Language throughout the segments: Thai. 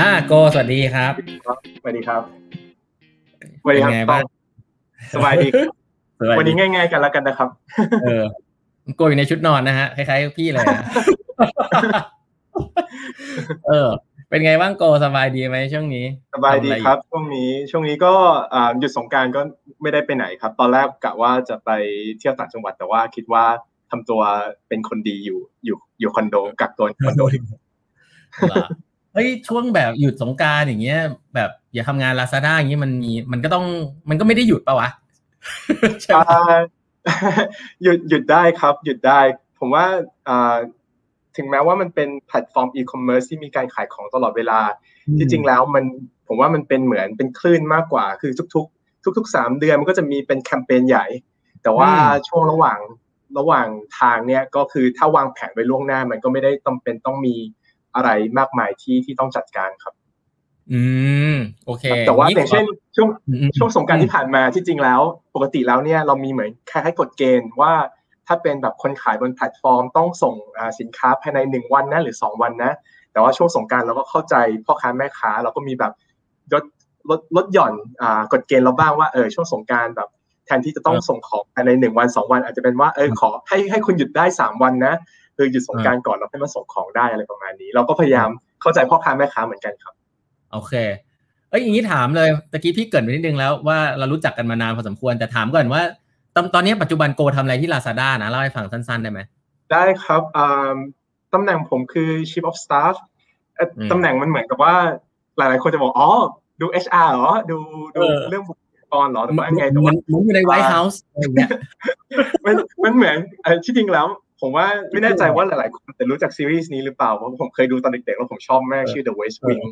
อ่าโกสวัสดีครับสวัสดีครับสวัสดีครับเป็นไงบ้างสบายดีครับสวัสวันดีนี้ง่าย ๆ กันแล้วกันนะครับ เออโกอยู่ในชุดนอนนะฮะคล้ายๆพี่เลยนะเออ เป็นไงบ้างโกสบายดีไหมช่วงนี้ สบายดีทำอะไอครับ ช่วงนี้ช่วงนี้ก็อ่าหยุดสงกรารก็ไม่ได้ไปไหนครับ ตอนแรกกะว่าจะไปเที่ยวต่างจังหวัดแต่ว่าคิดว่าทำตัวเป็นคนดีอยู่อยู่อยู่คอนโดกักตัวในคอนโดดีกว่า เหรอเฮ้ยช่วงแบบหยุดสงกรานต์อย่างเงี้ย แบบอย่าทำงานลาซาด้าอย่างเงี้ยมันมีมันก็ต้องมันก็ไม่ได้หยุดปะวะใช่ปะอ่าหยุดหยุดได้ครับ หยุดได้ ผมว่าอ่าถึงแม้ว่ามันเป็นแพลตฟอร์มอีคอมเมิร์ซที่มีการขายของตลอดเวลา ที่จริงแล้วมันผมว่ามันเป็นเหมือนเป็นคลื่นมากกว่า คือทุก ๆ ทุกๆสามเดือนมันก็จะมีเป็นแคมเปญใหญ่ แต่ว่าช่วงระหว่างระหว่างทางเนี่ยก็คือถ้าวางแผนไว้ล่วงหน้ามันก็ไม่ได้จำเป็นต้องมี อะไรมากมายที่ที่ต้องจัดการครับ อืมโอเค แต่ว่าอย่างเช่นช่วงอืมช่วงสงกรารที่ผ่านมาที่จริงแล้ว ปกติแล้วเนี่ยเรามีเหมือนคล้ายๆกฎเกณฑ์ว่าถ้าเป็นแบบคนขายบนแพลตฟอร์ม ต้องส่งอ่าสินค้าภายในหนึ่งวันนะหรือสองวันนะ แต่ว่าช่วงสงกรารเราก็เข้าใจพ่อค้าแม่ค้า เราก็มีแบบลดลดลดหย่อนอ่ากฎเกณฑ์เราบ้างว่าเออช่วงสงกรารแบบแทนที่จะต้องส่งของภายในหนึ่งวันสองวัน อาจจะเป็นว่าเออขอให้ให้คุณหยุดได้สามวันนะ คือหยุดสงกรารก่อนแล้วให้มาส่งของได้อะไรประมาณนี้ เราก็พยายามเข้าใจพ่อค้าแม่ค้าเหมือนกันครับ โอเค เอ้ยอย่างนี้ถามเลยตะกี้พี่เกริดไปนิดนึงแล้วว่าเรารู้จักกันมานานพอสมควรแต่ถามก่อนว่าตอนตอนนี้ปัจจุบันโกทำอะไรที่ Lazada นะเล่าให้ฟังสั้นๆได้ไหมได้ครับอ่าตำแหน่งผมคือ Chief of Staff เอ่ออมตำแหน่งมันเหมือนกับว่า หลายๆ คนจะบอกอ๋อดู HR เหรอดูดูเออเรื่องบุคลากรเหรอหรือว่ามันไงแต่มัว่านมันอยู่ในไวท์เฮาส์อะไรอย่างเงี้ยมันมันเหมือนเอ่อที่จริงแล้ว ผมว่าไม่แน่ใจว่าหลายๆ คนจะรู้จักซีรีส์นี้หรือเปล่าเพราะผมเคยดูตอนเด็กๆแล้วผมชอบมากชื่อ The West Wing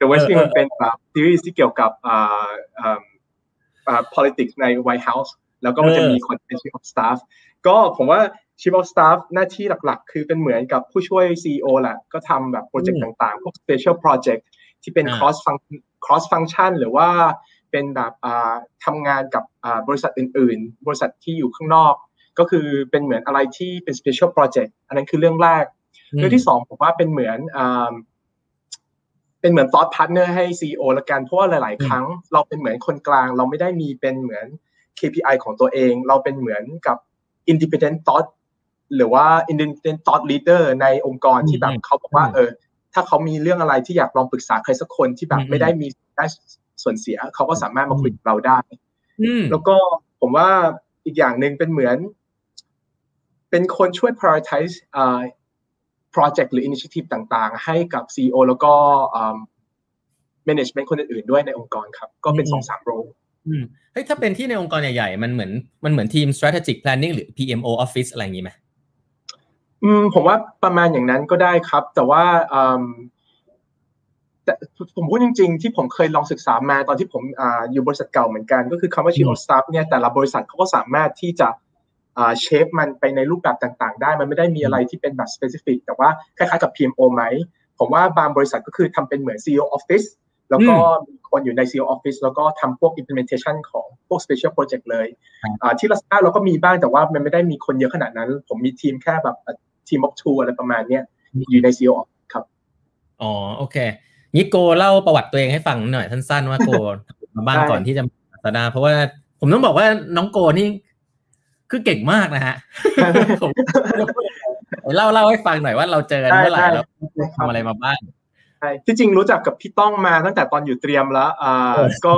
The West Wing เออมันเป็นแบบซีรีส์ที่เกี่ยวกับอ่าอ่าอ่า politics ใน White House แล้วก็มันจะมีคนเป็น Chief of Staff ก็ผมว่า Chief of Staff หน้าที่หลักๆ คือเป็นเหมือนกับผู้ช่วย CEO แหละก็ทำแบบโปรเจกต์ต่างๆ พวก special project ที่เป็นอ่า cross function cross function หรือว่าเป็นแบบอ่าทำงานกับอ่าบริษัทอื่น ๆ บริษัทที่อยู่ข้างนอก ก็คือเป็นเหมือนอะไรที่เป็น special project อันนั้นคือเรื่องแรก เรื่องที่สองผมว่าเป็นเหมือนอ่าเป็นเหมือน thought partner ให้ CEO ละกันเพราะว่าหลายอืมๆครั้ง เราเป็นเหมือนคนกลาง เราไม่ได้มีเป็นเหมือน KPI ของตัวเอง เราเป็นเหมือนกับ independent thought หรือว่า independent thought leader ในองค์กรที่แบบเขาบอกว่าเออ ถ้าเขามีเรื่องอะไรที่อยากลองปรึกษาใครสักคนที่แบบไม่ได้มีได้ส่วนเสีย เขาก็สามารถมาคุยกับเราได้อืมแล้วก็ผมว่าอีกอย่างหนึ่งเป็นเหมือน เป็นคนช่วย prioritize อ่า project หรือ initiative ต่างๆ ให้กับ CEO แล้วก็อ่า management คนอื่นๆ ด้วยในองค์กรครับ ก็เป็นอืมสองสามโรอืมเฮ้ยถ้าเป็นที่ในองค์กรใหญ่ๆ มันเหมือนมันเหมือนทีม strategic planning หรือ PMO office อะไรอย่างงี้ไหมอืมผมว่าประมาณอย่างนั้นก็ได้ครับ แต่ว่าอืมแต่ผมพูดจริงๆ ที่ผมเคยลองศึกษามาตอนที่ผมอ่าอยู่บริษัทเก่าเหมือนกัน ก็คือคำว่า chief of staff เนี่ยแต่ละบริษัทเขาก็สามารถที่จะอ่า เชฟมันไปในรูปแบบต่างๆ ได้ มันไม่ได้มีอะไรที่เป็นแบบ specific แต่ว่าคล้ายๆกับ PMO ไหม ผมว่าบางบริษัทก็คือทำเป็นเหมือน CEO office แล้วก็มีคนอยู่ใน CEO office แล้วก็ทำพวก implementation ของพวก special project เลยอ่าที่ลัสตาเราก็มีบ้างแต่ว่ามันไม่ได้มีคนเยอะขนาดนั้น ผมมีทีมแค่แบบทีม of two อะไรประมาณเนี้ยอยู่ใน CEO ครับอ๋อโอเคงี้โกเล่าประวัติตัวเองให้ฟังหน่อยสั้นๆว่าโกมาบ้างได้ก่อนที่จะมา Lazada เพราะว่าผมต้องบอกว่าน้องโกนี่ คือเก่งมากนะฮะผมเล่าเล่าให้ฟังหน่อยว่าเราเจอกันเมื่อไหร่ได้ได้แล้วทำอะไรมาบ้างใช่ที่จริงรู้จักกับพี่ต้องมาตั้งแต่ตอนอยู่เตรียมแล้วอ่าเออก็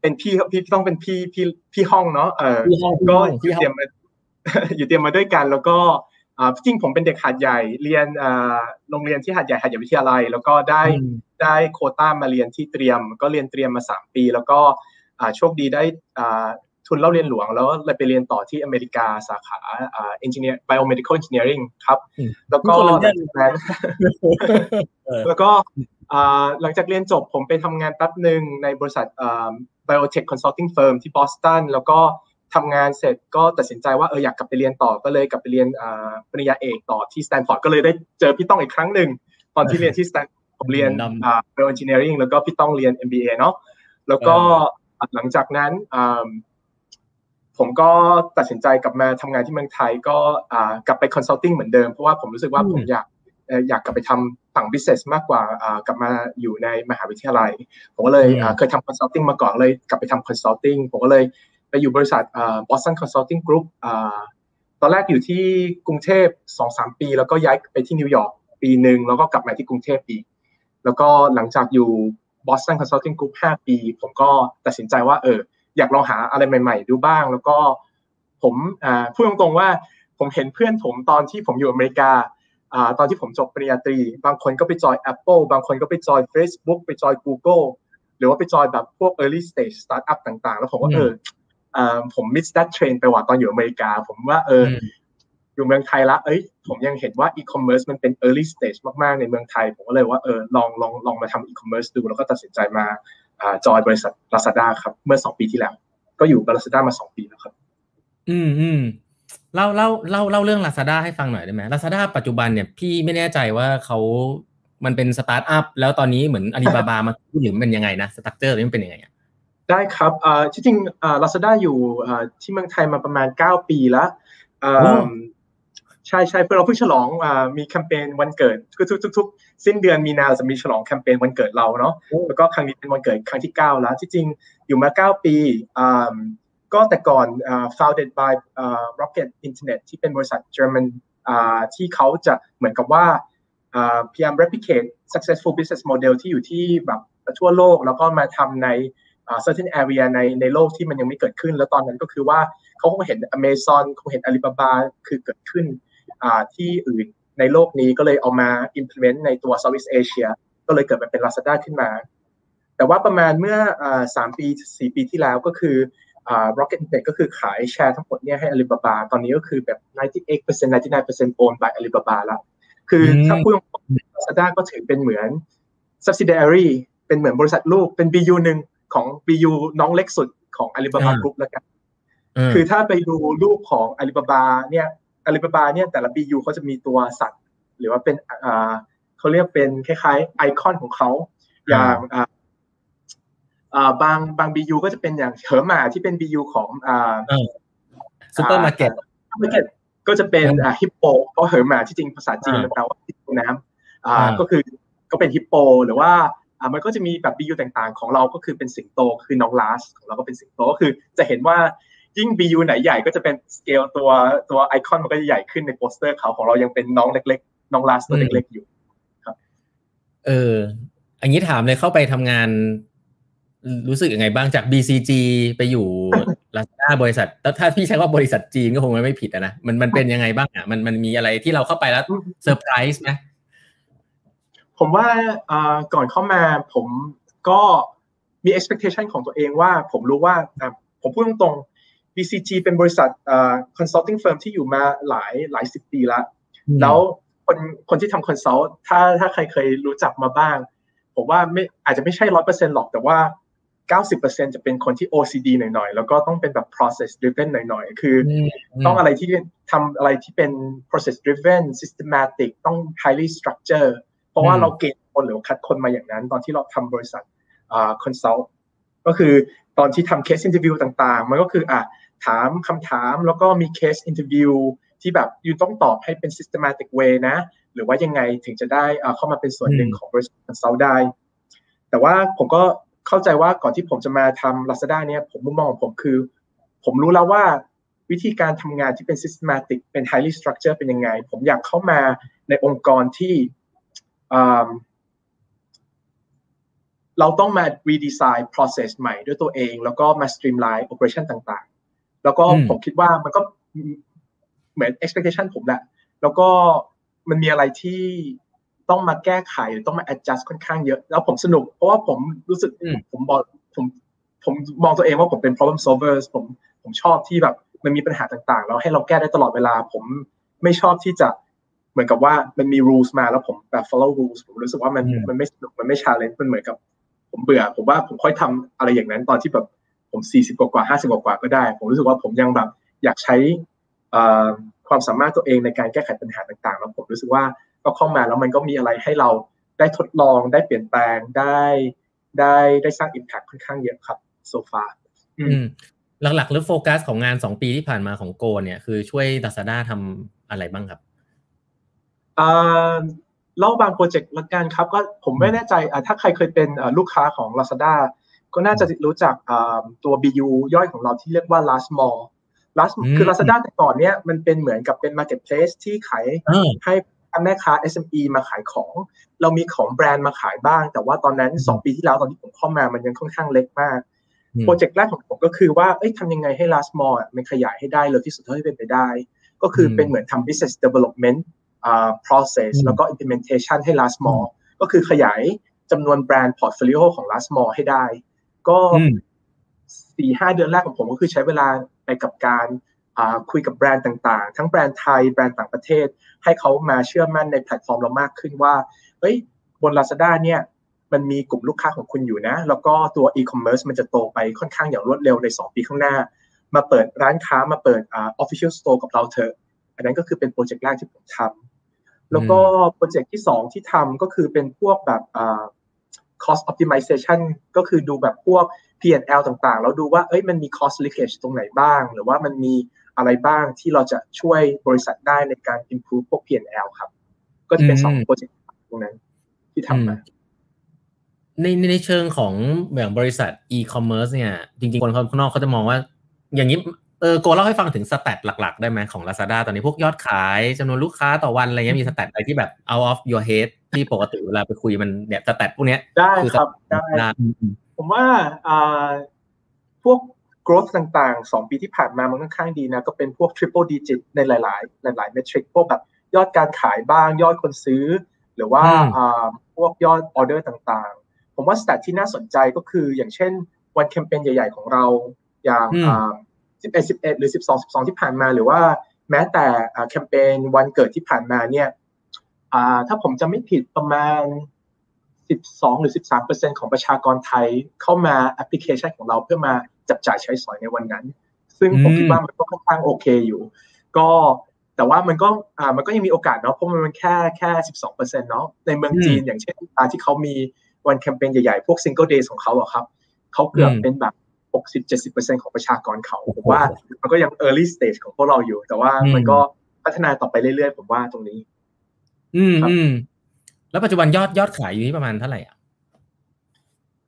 เป็นพี่พี่พี่ต้องเป็นพี่พี่พี่ห้องเนาะเออพี่ห้องก็พี่อยู่ห้องเตรียมมาอยู่เตรียมมาด้วยกัน แล้วก็อ่าจริงผมเป็นเด็กหาดใหญ่เรียนอ่าโรงเรียนที่หาดใหญ่หาดใหญ่วิทยาลัย แล้วก็ได้อืมได้โควต้ามาเรียนที่เตรียม ก็เรียนเตรียมมาสามปี แล้วก็อ่าโชคดีได้อ่า ทุนเล่าเรียนหลวง แล้วเลยไปเรียนต่อที่อเมริกาสาขาอ่า engineer biomedical engineering ครับอืมแล้วก็คนละเรื่องหลังจากนั้นเออแล้วก็อ่าหลังจากเรียนจบผมไปทำงานแป๊บหนึ่งในบริษัทอ่า biotech consulting firm ที่บอสตันแล้วก็ทำงานเสร็จก็ตัดสินใจว่าเอออยากกลับไปเรียนต่อก็เลยกลับไปเรียนอ่าปริญญาเอกต่อที่สแตนฟอร์ดก็เลยได้เจอพี่ต้องอีกครั้งหนึ่งตอนที่เรียนที่สแตนผมเรียนนำอ่า bioengineering แล้วก็พี่ต้องเรียน MBA เนาะแล้วก็หลังจากนั้นอ่า ผมก็ตัดสินใจกลับมาทำงานที่เมืองไทยก็อ่ากลับไป consulting เหมือนเดิม เพราะว่าผมรู้สึกว่าอืมผมอยากเอ่ออยากกลับไปทำฝั่ง business มากกว่ากลับมาอยู่ในมหาวิทยาลัย ผมก็เลยเคยทำ consulting มาก่อนเลยกลับไปทำ consulting ผมก็เลยไปอยู่บริษัท Boston Consulting Group ตอนแรกอยู่ที่กรุงเทพสองสามปี แล้วก็ย้ายไปที่นิวยอร์กปีหนึ่งแล้วก็กลับมาที่กรุงเทพปี แล้วก็หลังจากอยู่ Boston Consulting Group 5 ปี ผมก็ตัดสินใจว่าเออ อยากลองหาอะไรใหม่ ๆ ดูบ้าง แล้วก็ผมพูดตรงๆว่าผมเห็นเพื่อนผมตอนที่ผมอยู่อเมริกาตอนที่ผมจบปริญญาตรี บางคนก็ไปจอย Apple บางคนก็ไปจอย Facebook ไปจอย Google หรือว่าไปจอยแบบพวก early stage startup ต่าง ๆ แล้วผมว่าเออผม miss that train ไปว่าตอนอยู่อเมริกา ผมว่าเอออยู่เมืองไทยละ เอ้ย ผมยังเห็นว่า e-commerce มันเป็น early stage มาก ๆ ในเมืองไทย ผมก็เลยว่า เออ ลอง ลอง ลองมาทำ e-commerce ดู แล้วก็ตัดสินใจมา จอยบริษัท Lazada ครับ เมื่อสองปีที่แล้ว ก็อยู่กับ Lazada มาสองปีแล้วครับ อืมอืมเล่าเล่าเล่าเล่าเรื่อง Lazada ให้ฟังหน่อยได้ไหม Lazada ปัจจุบันเนี่ยพี่ไม่แน่ใจว่าเขามันเป็นสตาร์ทอัพแล้วตอนนี้เหมือนอาลีบาบามาหรือเป็นยังไงนะ structure นี่มันเป็นยังไงได้ครับอ่าที่จริงอ่าลาซาด้าอยู่อ่าที่เมืองไทยมาประมาณเก้าปีแล้วอ่า ใช่ใช่เพื่อเราเพิ่งฉลองอ่ามีแคมเปญวันเกิดก็ทุกทุกทุกสิ้นเดือนมีนาจะมีฉลองแคมเปญวันเกิดเราเนาะแล้วก็ครั้งนี้เป็นวันเกิดครั้งที่เก้าแล้ว ที่จริงอยู่มาเก้าปีอ่าก็แต่ก่อนอ่า founded by อ่า Rocket Internet ที่เป็นบริษัทเยอรมันอ่าที่เขาจะเหมือนกับว่าอ่าพยายาม replicate successful business model ที่อยู่ที่แบบทั่วโลก แล้วก็มาทำใน certain area ในในโลกที่มันยังไม่เกิดขึ้น แล้วตอนนั้นก็คือว่าเขาคงเห็น Amazon คงเห็น Alibaba คือเกิดขึ้น ที่อื่นในโลกนี้ก็เลยเอามา implement ในตัว Southeast Asia ก็เลยเกิดมาเป็น Lazada ขึ้นมา แต่ว่าประมาณเมื่อสามปีสี่ปีที่แล้วก็คือ Rocket Internet ก็คือขายแชร์ทั้งหมดเนี่ยให้ Alibaba ตอนนี้ก็คือแบบ 98% 99% owned by Alibaba แล้ว คือถ้าพูดตรงๆ Lazada ก็ถือเป็นเหมือน subsidiary เป็นเหมือนบริษัทลูกเป็น BU หนึ่งของ BU น้องเล็กสุดของ Alibaba Group แล้วกัน คือถ้าไปดูรูปของ Alibaba เนี่ย Alibaba เนี่ยแต่ละ BU เขาจะมีตัวสัตว์หรือว่าเป็นอ่าเขาเรียกเป็นคล้ายๆ ไอคอนของเขาอย่างอ่าบางบาง BU ก็จะเป็นอย่างเหอหมาที่เป็น BU ของอ่าซูเปอร์มาร์เก็ตมาร์เก็ตก็จะเป็นอ่าฮิปโปเพราะเหอหมาที่จริงภาษาจีนมันแปลว่าฮิปโปน้ำอ่าก็คือก็เป็นฮิปโปหรือว่าอ่ามันก็จะมีแบบบียูต่างๆ ของเราก็คือเป็นสิงโตคือน้องลาสของเราก็เป็นสิงโตก็คือจะเห็นว่า ยิ่งบียูไหนใหญ่ก็จะเป็นสเกลตัวตัวไอคอนมันก็จะใหญ่ขึ้นในโปสเตอร์เขาของเรายังเป็นน้องเล็ก ๆ น้องลาสตัวเล็กๆอยู่ครับ เออ อันนี้ถามเลยเข้าไปทำงาน รู้สึกยังไงบ้างจาก BCG ไปอยู่ลาซาด้าบริษัทแล้วถ้าพี่ใช้ว่าบริษัทจีนก็คงไม่ผิดนะมันมันเป็นยังไงบ้างอะมันมันมีอะไรที่เราเข้าไปแล้วเซอร์ไพรส์ไหมผมว่าก่อนเข้ามาผมก็มี expectation ของตัวเองว่าผมรู้ว่าผมพูดตรงๆ BCG เป็นบริษัท consulting firm ที่อยู่มาหลายหลายสิบปีแล้วแล้วคนคนที่ทำ consult ถ้าถ้าใครเคยรู้จักมาบ้าง ผมว่าไม่อาจจะไม่ใช่ร้อยเปอร์เซ็นต์หรอกแต่ว่า 90%จะเป็นคนที่ OCD หน่อยๆ แล้วก็ต้องเป็นแบบ process driven หน่อยๆ คือต้องอะไรที่ทำอะไรที่เป็น process driven systematic ต้อง highly structure ราะว่าเราเกณฑ์คนหรือคัดคนมาอย่างนั้น ตอนที่เราทำบริษัทอ่า consult ก็คือตอนที่ทำ case interview ต่างๆ มันก็คืออะถามคำถามแล้วก็มี case interview ที่แบบ you ต้องตอบให้เป็น systematic way นะ หรือว่ายังไงถึงจะได้เข้ามาเป็นส่วนหนึ่งของบริษัท consult ได้ แต่ว่าผมก็เข้าใจว่าก่อนที่ผมจะมาทำ Lazada เนี่ยผมมุมมองของผมคือ ผมรู้แล้วว่าวิธีการทำงานที่เป็น systematic เป็น highly structure เป็นยังไง ผมอยากเข้ามาในองค์กรที่ เราต้องมา redesign process ใหม่ด้วยตัวเอง แล้วก็มา streamline operation ต่างๆ แล้วก็ผมคิดว่ามันก็เหมือน expectation ผมแหละ แล้วก็มันมีอะไรที่ต้องมาแก้ไขต้องมา adjust ค่อนข้างเยอะ แล้วผมสนุก เพราะว่าผมรู้สึกผมบอกผมผมมองตัวเองว่าผมเป็น problem solver ผมผมชอบที่แบบ มันมีปัญหาต่างๆ แล้วให้เราแก้ได้ตลอดเวลา ผมไม่ชอบที่จะมือนกับว่ามันมี rules มาแล้วผมแบบ follow rules ผมรู้สึกว่ามันมันไม่สนุกมันไม่ challenge มันเหมือนกับ ผมเบื่อ ผมว่าผมค่อยทำอะไรอย่างนั้น ตอนที่แบบผมสี่สิบกว่าห้าสิบกว่าก็ได้ ผมรู้สึกว่าผมยังแบบอยากใช้ความสามารถตัวเองในการแก้ไขปัญหาต่างๆ แล้วผมรู้สึกว่าก็เข้ามาแล้วมันก็มีอะไรให้เราได้ทดลองได้เปลี่ยนแปลงได้ได้ได้สร้าง impact ค่อนข้างเยอะครับโซฟาหลักๆหรือโฟกัสของงานสองปีที่ผ่านมาของโกเนี่ยคือช่วย Lazada ทำอะไรบ้างครับ เล่าบางโปรเจกต์ละกันครับ ก็ผมไม่แน่ใจถ้าใครเคยเป็นลูกค้าของ Lazada ก็น่าจะรู้จักตัว BU ย่อยของเราที่เรียกว่า last mall last คือ Lazada แต่ก่อนเนี้ยมันเป็นเหมือนกับเป็น marketplace ที่ขายให้แม่ค้า SME มาขายของ เรามีของแบรนด์มาขายบ้าง แต่ว่าตอนนั้น 2 ปีที่แล้วตอนที่ผมเข้ามามันยังค่อนข้างเล็กมาก โปรเจกต์แรกของผมก็คือว่าเอ้ยทำยังไงให้ last mall มันขยายให้ได้เร็วที่สุดเท่าที่เป็นไปได้ ก็คือเป็นเหมือนทำ business development uh, process แล้วก็ implementation ให้ last mall ก็คือขยายจำนวนแบรนด์ portfolio ของ last mall ให้ได้ ก็สี่ห้าเดือนแรกของผมก็คือใช้เวลาไปกับการคุยกับแบรนด์ต่างๆ ทั้งแบรนด์ไทย แบรนด์ต่างประเทศ ให้เขามาเชื่อมั่นในแพลตฟอร์มเรามากขึ้นว่า เฮ้ย บน Lazada เนี่ยมันมีกลุ่มลูกค้าของคุณอยู่นะ แล้วก็ตัว e-commerce มันจะโตไปค่อนข้างอย่างรวดเร็วใน 2 ปีข้างหน้า มาเปิดร้านค้ามาเปิดอ่า official store กับเราเถอะ อันนั้นก็คือเป็นโปรเจกต์แรกที่ผมทำ แล้วก็โปรเจกต์ที่2ที่ทำก็คือเป็นพวกแบบอ่า cost optimization ก็คือดูแบบพวก P&L ต่างๆ แล้วดูว่าเอ้ยมันมี cost leakage ตรงไหนบ้าง หรือว่ามันมีอะไรบ้างที่เราจะช่วยบริษัทได้ในการ improve พวก P&L ครับ ก็จะเป็นสองโปรเจกต์ตรงนั้นที่ทำมาในในเชิงของแบบบริษัท e-commerce เนี่ย จริงๆ คนข้างนอกเขาจะมองว่า อย่างนี้ เออโกเล่าให้ฟังถึงสแตทหลัก ๆ ได้ไหมของ Lazada ตอนนี้พวกยอดขายจำนวนลูกค้าต่อวันอะไรเงี้ยมีสแตทอะไรที่แบบ out of your head ที่ปกติเวลาไปคุยมันเนี่ยสแตทพวกเนี้ยได้ครับได้ผมว่าอ่าพวก growth ต่างๆ 2 ปีที่ผ่านมามันค่อนข้างดีนะ ก็เป็นพวก triple digit ในหลาย ๆ หลายๆ metric พวกแบบยอดการขายบ้างยอดคนซื้อ หรือว่าพวกยอดออเดอร์ต่างๆ ผมว่าสแตทที่น่าสนใจก็คืออย่างเช่นวันแคมเปญใหญ่ ๆ ของเราอย่าง 11 11 หรือ 12 12 ที่ผ่านมา หรือว่าแม้แต่แคมเปญวันเกิดที่ผ่านมาเนี่ยถ้าผมจำไม่ผิดประมาณ 12 หรือ 13 ของประชากรไทยเข้ามาแอปพลิเคชันของเราเพื่อมาจับจ่ายใช้สอยในวันนั้น ซึ่งผมคิดว่ามันก็ค่อนข้างโอเคอยู่ ก็แต่ว่ามันก็อ่ามันก็ยังมีโอกาสเนาะเพราะมันแค่แค่สิบสองเปอร์เซ็นต์เนาะในเมืองจีนอย่างเช่นตาที่เขามีวันแคมเปญใหญ่ๆ พวก Single Day ของเขาอะครับเขาเกือบเป็นแบบ หกสิบเจ็ดสิบเปอร์เซ็นของประชากรเขาผมว่ามันก็ยัง early stage ของพวกเราอยู่ แต่ว่ามันก็พัฒนาต่อไปเรื่อยๆ ผมว่าตรงนี้ อืมอืมแล้วปัจจุบันยอดยอดขายอยู่ที่ประมาณเท่าไหร่อะ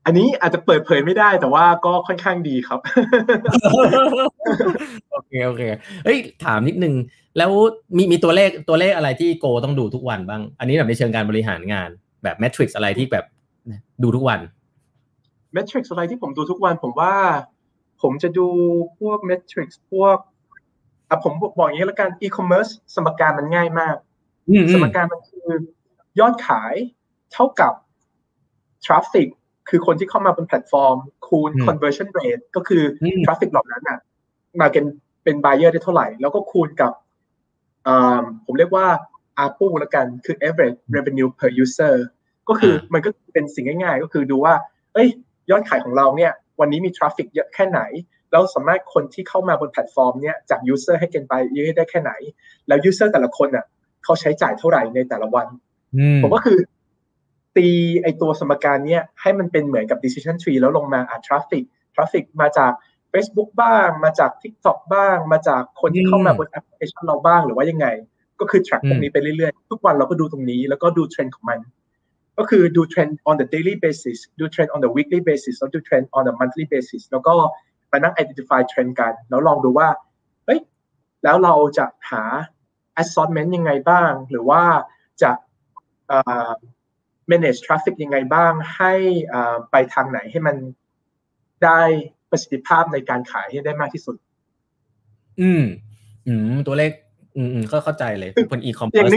อันนี้อาจจะเปิดเผยไม่ได้แต่ว่าก็ค่อนข้างดีครับ โอเคโอเคเฮ้ยถามนิดนึง แล้วมีมีตัวเลขตัวเลขอะไรที่โกต้องดูทุกวันบ้าง อันนี้แบบในเชิงการบริหารงาน แบบแมทริกซ์อะไรที่แบบดูทุกวัน metric อะไรที่ผมดูทุกวัน ผมว่า ผมจะดูพวก metric พวกอะผมบอกอย่างนี้แล้วกันอีคอมเมิร์ซสมการมันง่ายมากสมการมันคือยอดขายเท่ากับ traffic คือคนที่เข้ามาบนแพลตฟอร์ม คูณ conversion rate ก็คือ traffic เหล่านั้นอะ มาเป็นเป็น buyer ได้เท่าไหร่ แล้วก็คูณกับผมเรียกว่า ARPU แล้วกันคือ average revenue per user ก็คือมันก็เป็นสิ่งง่ายๆ ก็คือดูว่า เอ้ย ยอดขายของเราเนี่ยวันนี้มี traffic เยอะแค่ไหนแล้วสามารถคนที่เข้ามาบนแพลตฟอร์มเนี่ยจาก user ให้เกิดเป็น buyer ได้แค่ไหน แล้ว user แต่ละคนอะเขาใช้จ่ายเท่าไหร่ในแต่ละวัน ผมก็คือ ตีไอตัวสมการเนี้ยให้มันเป็นเหมือนกับ decision tree แล้วลงมาอ่า traffic traffic มาจาก Facebook บ้าง มาจาก TikTok บ้าง มาจากคนที่เข้ามาบนแอปพลิเคชันเราบ้างหรือว่ายังไง ก็คือ track ตรงนี้ไปเรื่อยๆ ทุกวันเราก็ดูตรงนี้แล้วก็ดูเทรนด์ของมัน ก็คือดูเทรนด์ on the daily basis ดูเทรนด์ on the weekly basis แล้วดูเทรนด์ on the monthly basis แล้วก็มานั่ง identify เทรนด์กัน แล้วลองดูว่าเฮ้ยแล้วเราจะหา assortment ยังไงบ้าง หรือว่าจะ manage traffic ยังไงบ้าง ให้ไปทางไหนให้มันได้ประสิทธิภาพในการขายให้ได้มากที่สุด อืม อืม ตัวเลข อืม ก็เข้าใจเลยคนอีคอมเมิร์ซ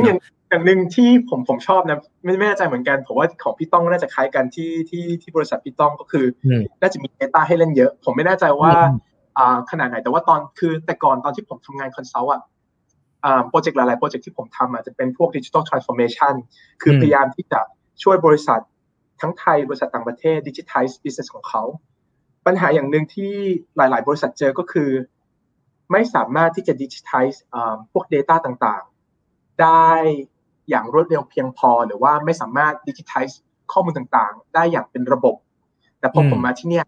อย่างนึงอย่างหนึ่งที่ผมผมชอบนะไม่ไม่แน่ใจเหมือนกันผมว่าของพี่ต้องน่าจะคล้ายกันที่ที่ที่บริษัทพี่ต้องก็คือ น่าจะมี Data ให้เล่นเยอะ ผมไม่แน่ใจว่าอ่าขนาดไหนแต่ว่าตอนคือแต่ก่อนตอนที่ผมทำงาน consult อะโปรเจกต์หลาย ๆ โปรเจกต์ที่ผมทำอาจจะเป็นพวก digital transformation คือพยายามที่จะช่วยบริษัททั้งไทยบริษัทต่างประเทศ digital business ของเขา ปัญหาอย่างหนึ่งที่หลาย ๆ บริษัทเจอก็คือ ไม่สามารถที่จะดิจิทัลพวก Data ต่าง ๆ ได้ อย่างรวดเร็วเพียงพอ หรือว่าไม่สามารถดิจิทัลข้อมูลต่างๆ ได้อย่างเป็นระบบ แต่พอผมมาที่เนี่ย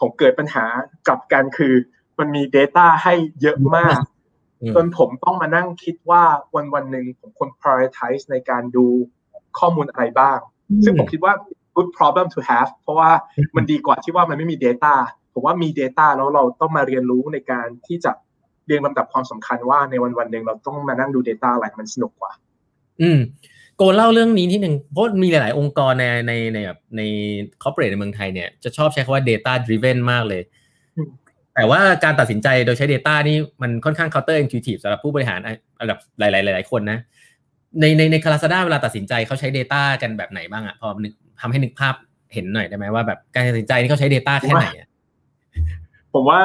ผมเกิดปัญหากลับกันคือ มันมี Data ให้เยอะมากจนผมต้องมานั่งคิดว่าวันวันหนึ่งผมควร prioritize ในการดูข้อมูลอะไรบ้าง ซึ่งผมคิดว่า good problem to have เพราะว่ามันดีกว่าที่ว่ามันไม่มี Data ผมว่ามี Data แล้วเราต้องมาเรียนรู้ในการที่จะเรียงลำดับความสำคัญว่าในวันวันหนึ่งเราต้องมานั่งดู Data อะไรมันสนุกกว่า อืมโกเล่าเรื่องนี้ที่หนึ่งเพราะมีหลาย ๆ องค์กรในในในแบบในคอร์เปอเรทในเมืองไทยเนี่ยจะชอบใช้คำว่า data driven มากเลย แต่ว่าการตัดสินใจโดยใช้ Data นี่มันค่อนข้าง counter intuitive สำหรับผู้บริหารระดับหลาย ๆ หลาย ๆ คนนะ ในในในคาราซาด้าเวลาตัดสินใจเขาใช้ Data กันแบบไหนบ้างอะพอนึกทำให้นึกภาพเห็นหน่อยได้ไหมว่าแบบการตัดสินใจนี่เขาใช้ Data แค่ไหนอะผมว่า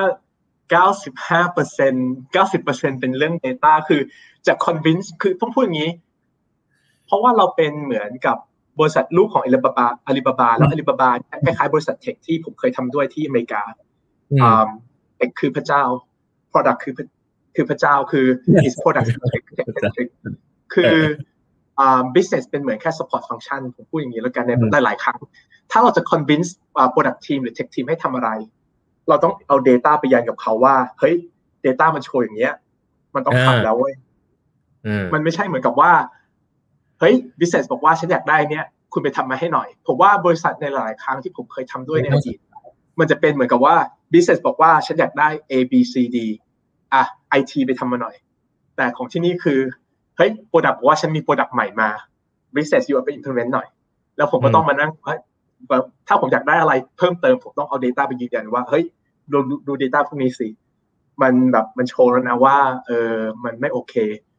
95เปอร์เซ็นเก้าสิบเปอร์เซ็นเป็นเรื่อง Data คือจะ convince คือต้องพูดอย่างนี้ เพราะว่าเราเป็นเหมือนกับบริษัทลูกของอาลีบาบาอาลีบาบาแล้วอาลีบาบาคล้ายๆบริษัทเทคที่ผมเคยทำด้วยที่อเมริกาอืมเทคคือพระเจ้า product คือคือพระเจ้าคือ is product tech คืออ่า business เป็นเหมือนแค่ support function ผมพูดอย่างนี้แล้วกันในหลายๆครั้ง ถ้าเราจะ convince อ่า product team หรือ tech team ให้ทำอะไร เราต้องเอา Data ไปยันกับเขาว่า เฮ้ย Data มันโชว์อย่างเงี้ย มันต้องทำแล้วเว้ยอืมมันไม่ใช่เหมือนกับว่า เฮ้ย business บอกว่าฉันอยากได้เนี้ยคุณไปทำมาให้หน่อย ผมว่าบริษัทในหลาย ๆ ครั้งที่ผมเคยทำด้วยในอดีตมันจะเป็นเหมือนกับว่า business บอกว่าฉันอยากได้ A B C D อะ IT ไปทำมาหน่อย แต่ของที่นี่คือเฮ้ย product บอกว่าฉันมี product ใหม่มา business อยู่ไป implement หน่อย แล้วผมก็ต้องมานั่งเฮ้ยแบบถ้าผมอยากได้อะไรเพิ่มเติมผมต้องเอา data ไปยืนยันว่าเฮ้ยดูดูดู data พวกนี้สิมันแบบมันโชว์แล้วนะว่าเออมันไม่โอเคเ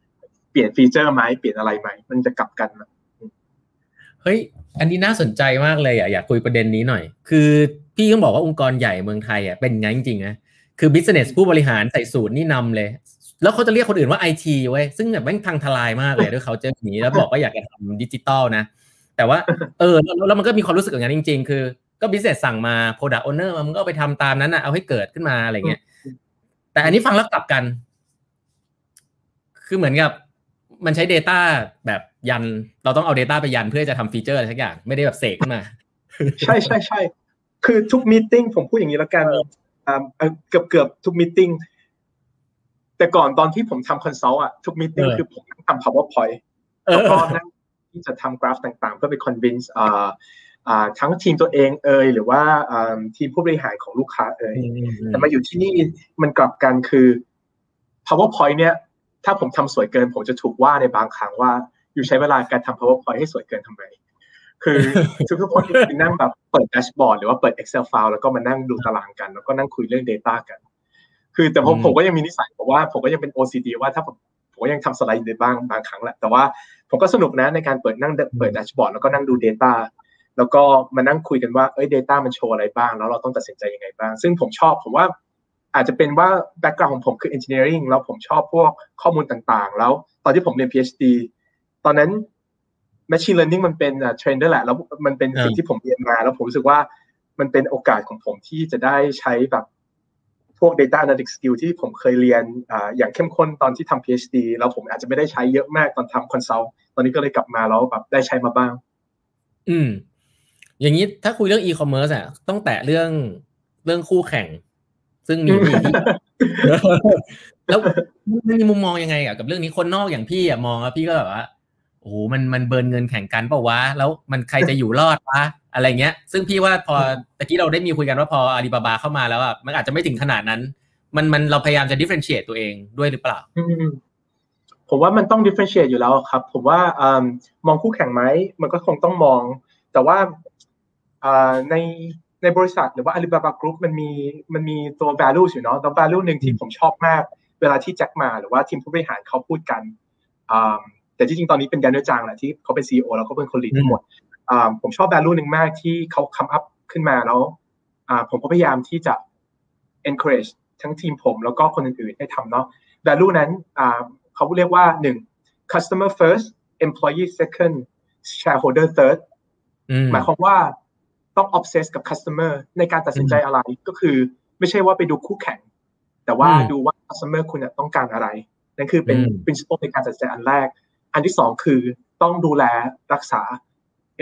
ปลี่ยนฟีเจอร์ไหมเปลี่ยนอะไรไหมมันจะกลับกันนะเฮ้ยอันนี้น่าสนใจมากเลยอะอยากคุยประเด็นนี้หน่อย คือพี่ต้องบอกว่าองค์กรใหญ่เมืองไทยอะเป็นอย่างนั้นจริงๆนะคือ business ผู้บริหารใส่สูตรนี่นำเลย แล้วเขาจะเรียกคนอื่นว่า IT เว้ยซึ่งแบบแม่งพังทลายมากเลยด้วยเขาเจออย่างนี้แล้วบอกว่าอยากจะทำดิจิตอลนะ แต่ว่าเออแล้วแล้วมันก็มีความรู้สึกอย่างนั้นจริง ๆ คือก็ business สั่งมา product owner มันก็ไปทำตามนั้นนะเอาให้เกิดขึ้นมาอะไรเงี้ยแต่อันนี้ฟังแล้วกลับกัน คือเหมือนกับ มันใช้ Data แบบยัน เราต้องเอา Data ไปยันเพื่อจะทำฟีเจอร์อะไรสักอย่าง ไม่ได้แบบเสกขึ้นมา ใช่ใช่ใช่คือทุก meeting ผมพูดอย่างนี้แล้วกันอ่าเอ่อเกือบเกือบทุก meeting แต่ก่อนตอนที่ผมทำ consult อะทุก meeting เออคือผมทำ powerpoint เอแล้วอก็นั่งที่จะทำกราฟต่างๆ เพื่อไป convince อ่าอ่าทั้งทีมตัวเองเอ่ยหรือว่าอ่าทีมผู้บริหารของลูกค้าเอ่ยแต่มาอยู่ที่นี่มันกลับกันคือ powerpoint เนี่ย ถ้าผมทำสวยเกิน ผมจะถูกว่าในบางครั้งว่า อยู่ใช้เวลาการทำ powerpoint ให้สวยเกินทำไมคือทุกๆคนคือนั่งแบบเปิดแดชบอร์ดหรือว่าเปิด Excel file แล้วก็มานั่งดูตารางกัน แล้วก็นั่งคุยเรื่อง Data กัน คือแต่ผมอืมผมก็ยังมีนิสัยเพราะว่าผมก็ยังเป็น OCD ว่าถ้าผมผมก็ยังทำสไลด์อยู่ในบ้างบางครั้งแหละแต่ว่าผมก็สนุกนะในการเปิดนั่งเปิดแดชบอร์ดแล้วก็นั่งดู Data แล้วก็มานั่งคุยกันว่าเอ้ย Data มันโชว์อะไรบ้าง แล้วเราต้องตัดสินใจยังไงบ้าง ซึ่งผมชอบผมว่า อาจจะเป็นว่า background ของผมคือ engineering แล้วผมชอบพวกข้อมูลต่างๆ แล้วตอนที่ผมเรียน PhD ตอนนั้น machine learning มันเป็นเทรนด์ด้วยแหละ แล้วมันเป็นสิ่งอ่าที่ผมเรียนมา แล้วผมรู้สึกว่ามันเป็นโอกาสของผมที่จะได้ใช้แบบพวก data analytics skill ที่ผมเคยเรียนอ่าอย่างเข้มข้นตอนที่ทำ PhD แล้วผมอาจจะไม่ได้ใช้เยอะมากตอนทำ consult ตอนนี้ก็เลยกลับมาแล้วแบบได้ใช้มาบ้าง อืม อย่างนี้ถ้าคุยเรื่อง e-commerce อะ ต้องแตะเรื่องเรื่องคู่แข่ง ซึ่งมีพี่ที่แล้วมันมีมุมมองยังไงอะกับเรื่องนี้คนนอกอย่างพี่อะมองแล้วพี่ก็แบบว่าโอ้โหมันมันเบิร์นเงินแข่งกันเปล่าวะแล้วมันใครจะอยู่รอดวะอะไรเงี้ย ซึ่งพี่ว่าพอตะกี้เราได้มีคุยกันว่าพออาลีบาบาเข้ามาแล้วอะมันอาจจะไม่ถึงขนาดนั้น มันมันเราพยายามจะ differentiate ตัวเองด้วยหรือเปล่าอืมผมว่ามันต้อง differentiate อยู่แล้วครับ ผมว่าอืมมองคู่แข่งไหมมันก็คงต้องมอง แต่ว่าอ่าใน ในบริษัทหรือว่า Alibaba Group มันมีมันมีตัว value อยู่เนาะตัว value หนึ่งที่ผมชอบมาก เวลาที่แจ็คมาหรือว่าทีมผู้บริหารเขาพูดกันอ่าแต่ที่จริงตอนนี้เป็นยันเนอร์จางแหละที่เขาเป็น CEO แล้วก็เป็นคนลีดทั้งหมดอ่าผมชอบ value หนึ่งมากที่เขา come up ขึ้นมาแล้วอ่าผมก็พยายามที่จะ encourage ทั้งทีมผมแล้วก็คนอื่นๆให้ทำเนาะ value นั้นอ่าเขาเรียกว่าหนึ่ง customer first employee second shareholder third อืมหมายความว่า ต้อง obsess กับ customer ในการตัดสินใจอะไรก็คือ ไม่ใช่ว่าไปดูคู่แข่ง แต่ว่าอืมดูว่า customer คุณน่ะต้องการอะไร นั่นคือเป็นอืม principle ในการตัดสินใจอันแรก อันที่สองคือต้องดูแลรักษา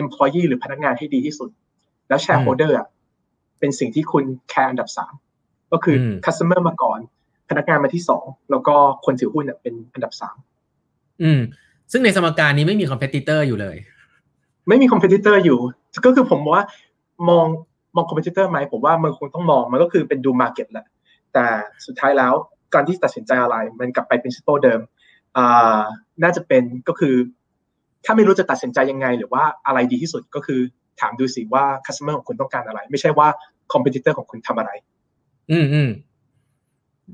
employee หรือพนักงานให้ดีที่สุด แล้ว shareholder อะเป็นสิ่งที่คุณแคร์อันดับสามก็คืออม customer มาก่อน พนักงานมาที่สองแล้วก็คนถือหุ้นเนี่ยเป็นอันดับสามอืม ซึ่งในสมการนี้ไม่มี competitor อยู่เลย ไม่มี compe titor อยู่ ก็คือผมว่า มองมอง competitor ไหมผมว่ามันคงต้องมองมันก็คือเป็นดู market แหละแต่สุดท้ายแล้วการที่ตัดสินใจอะไรมันกลับไป principle เดิมอ่าน่าจะเป็นก็คือ ถ้าไม่รู้จะตัดสินใจยังไง หรือว่าอะไรดีที่สุดก็คือถามดูสิว่า customer ของคุณต้องการอะไร ไม่ใช่ว่า competitor ของคุณทำอะไร อืมอืม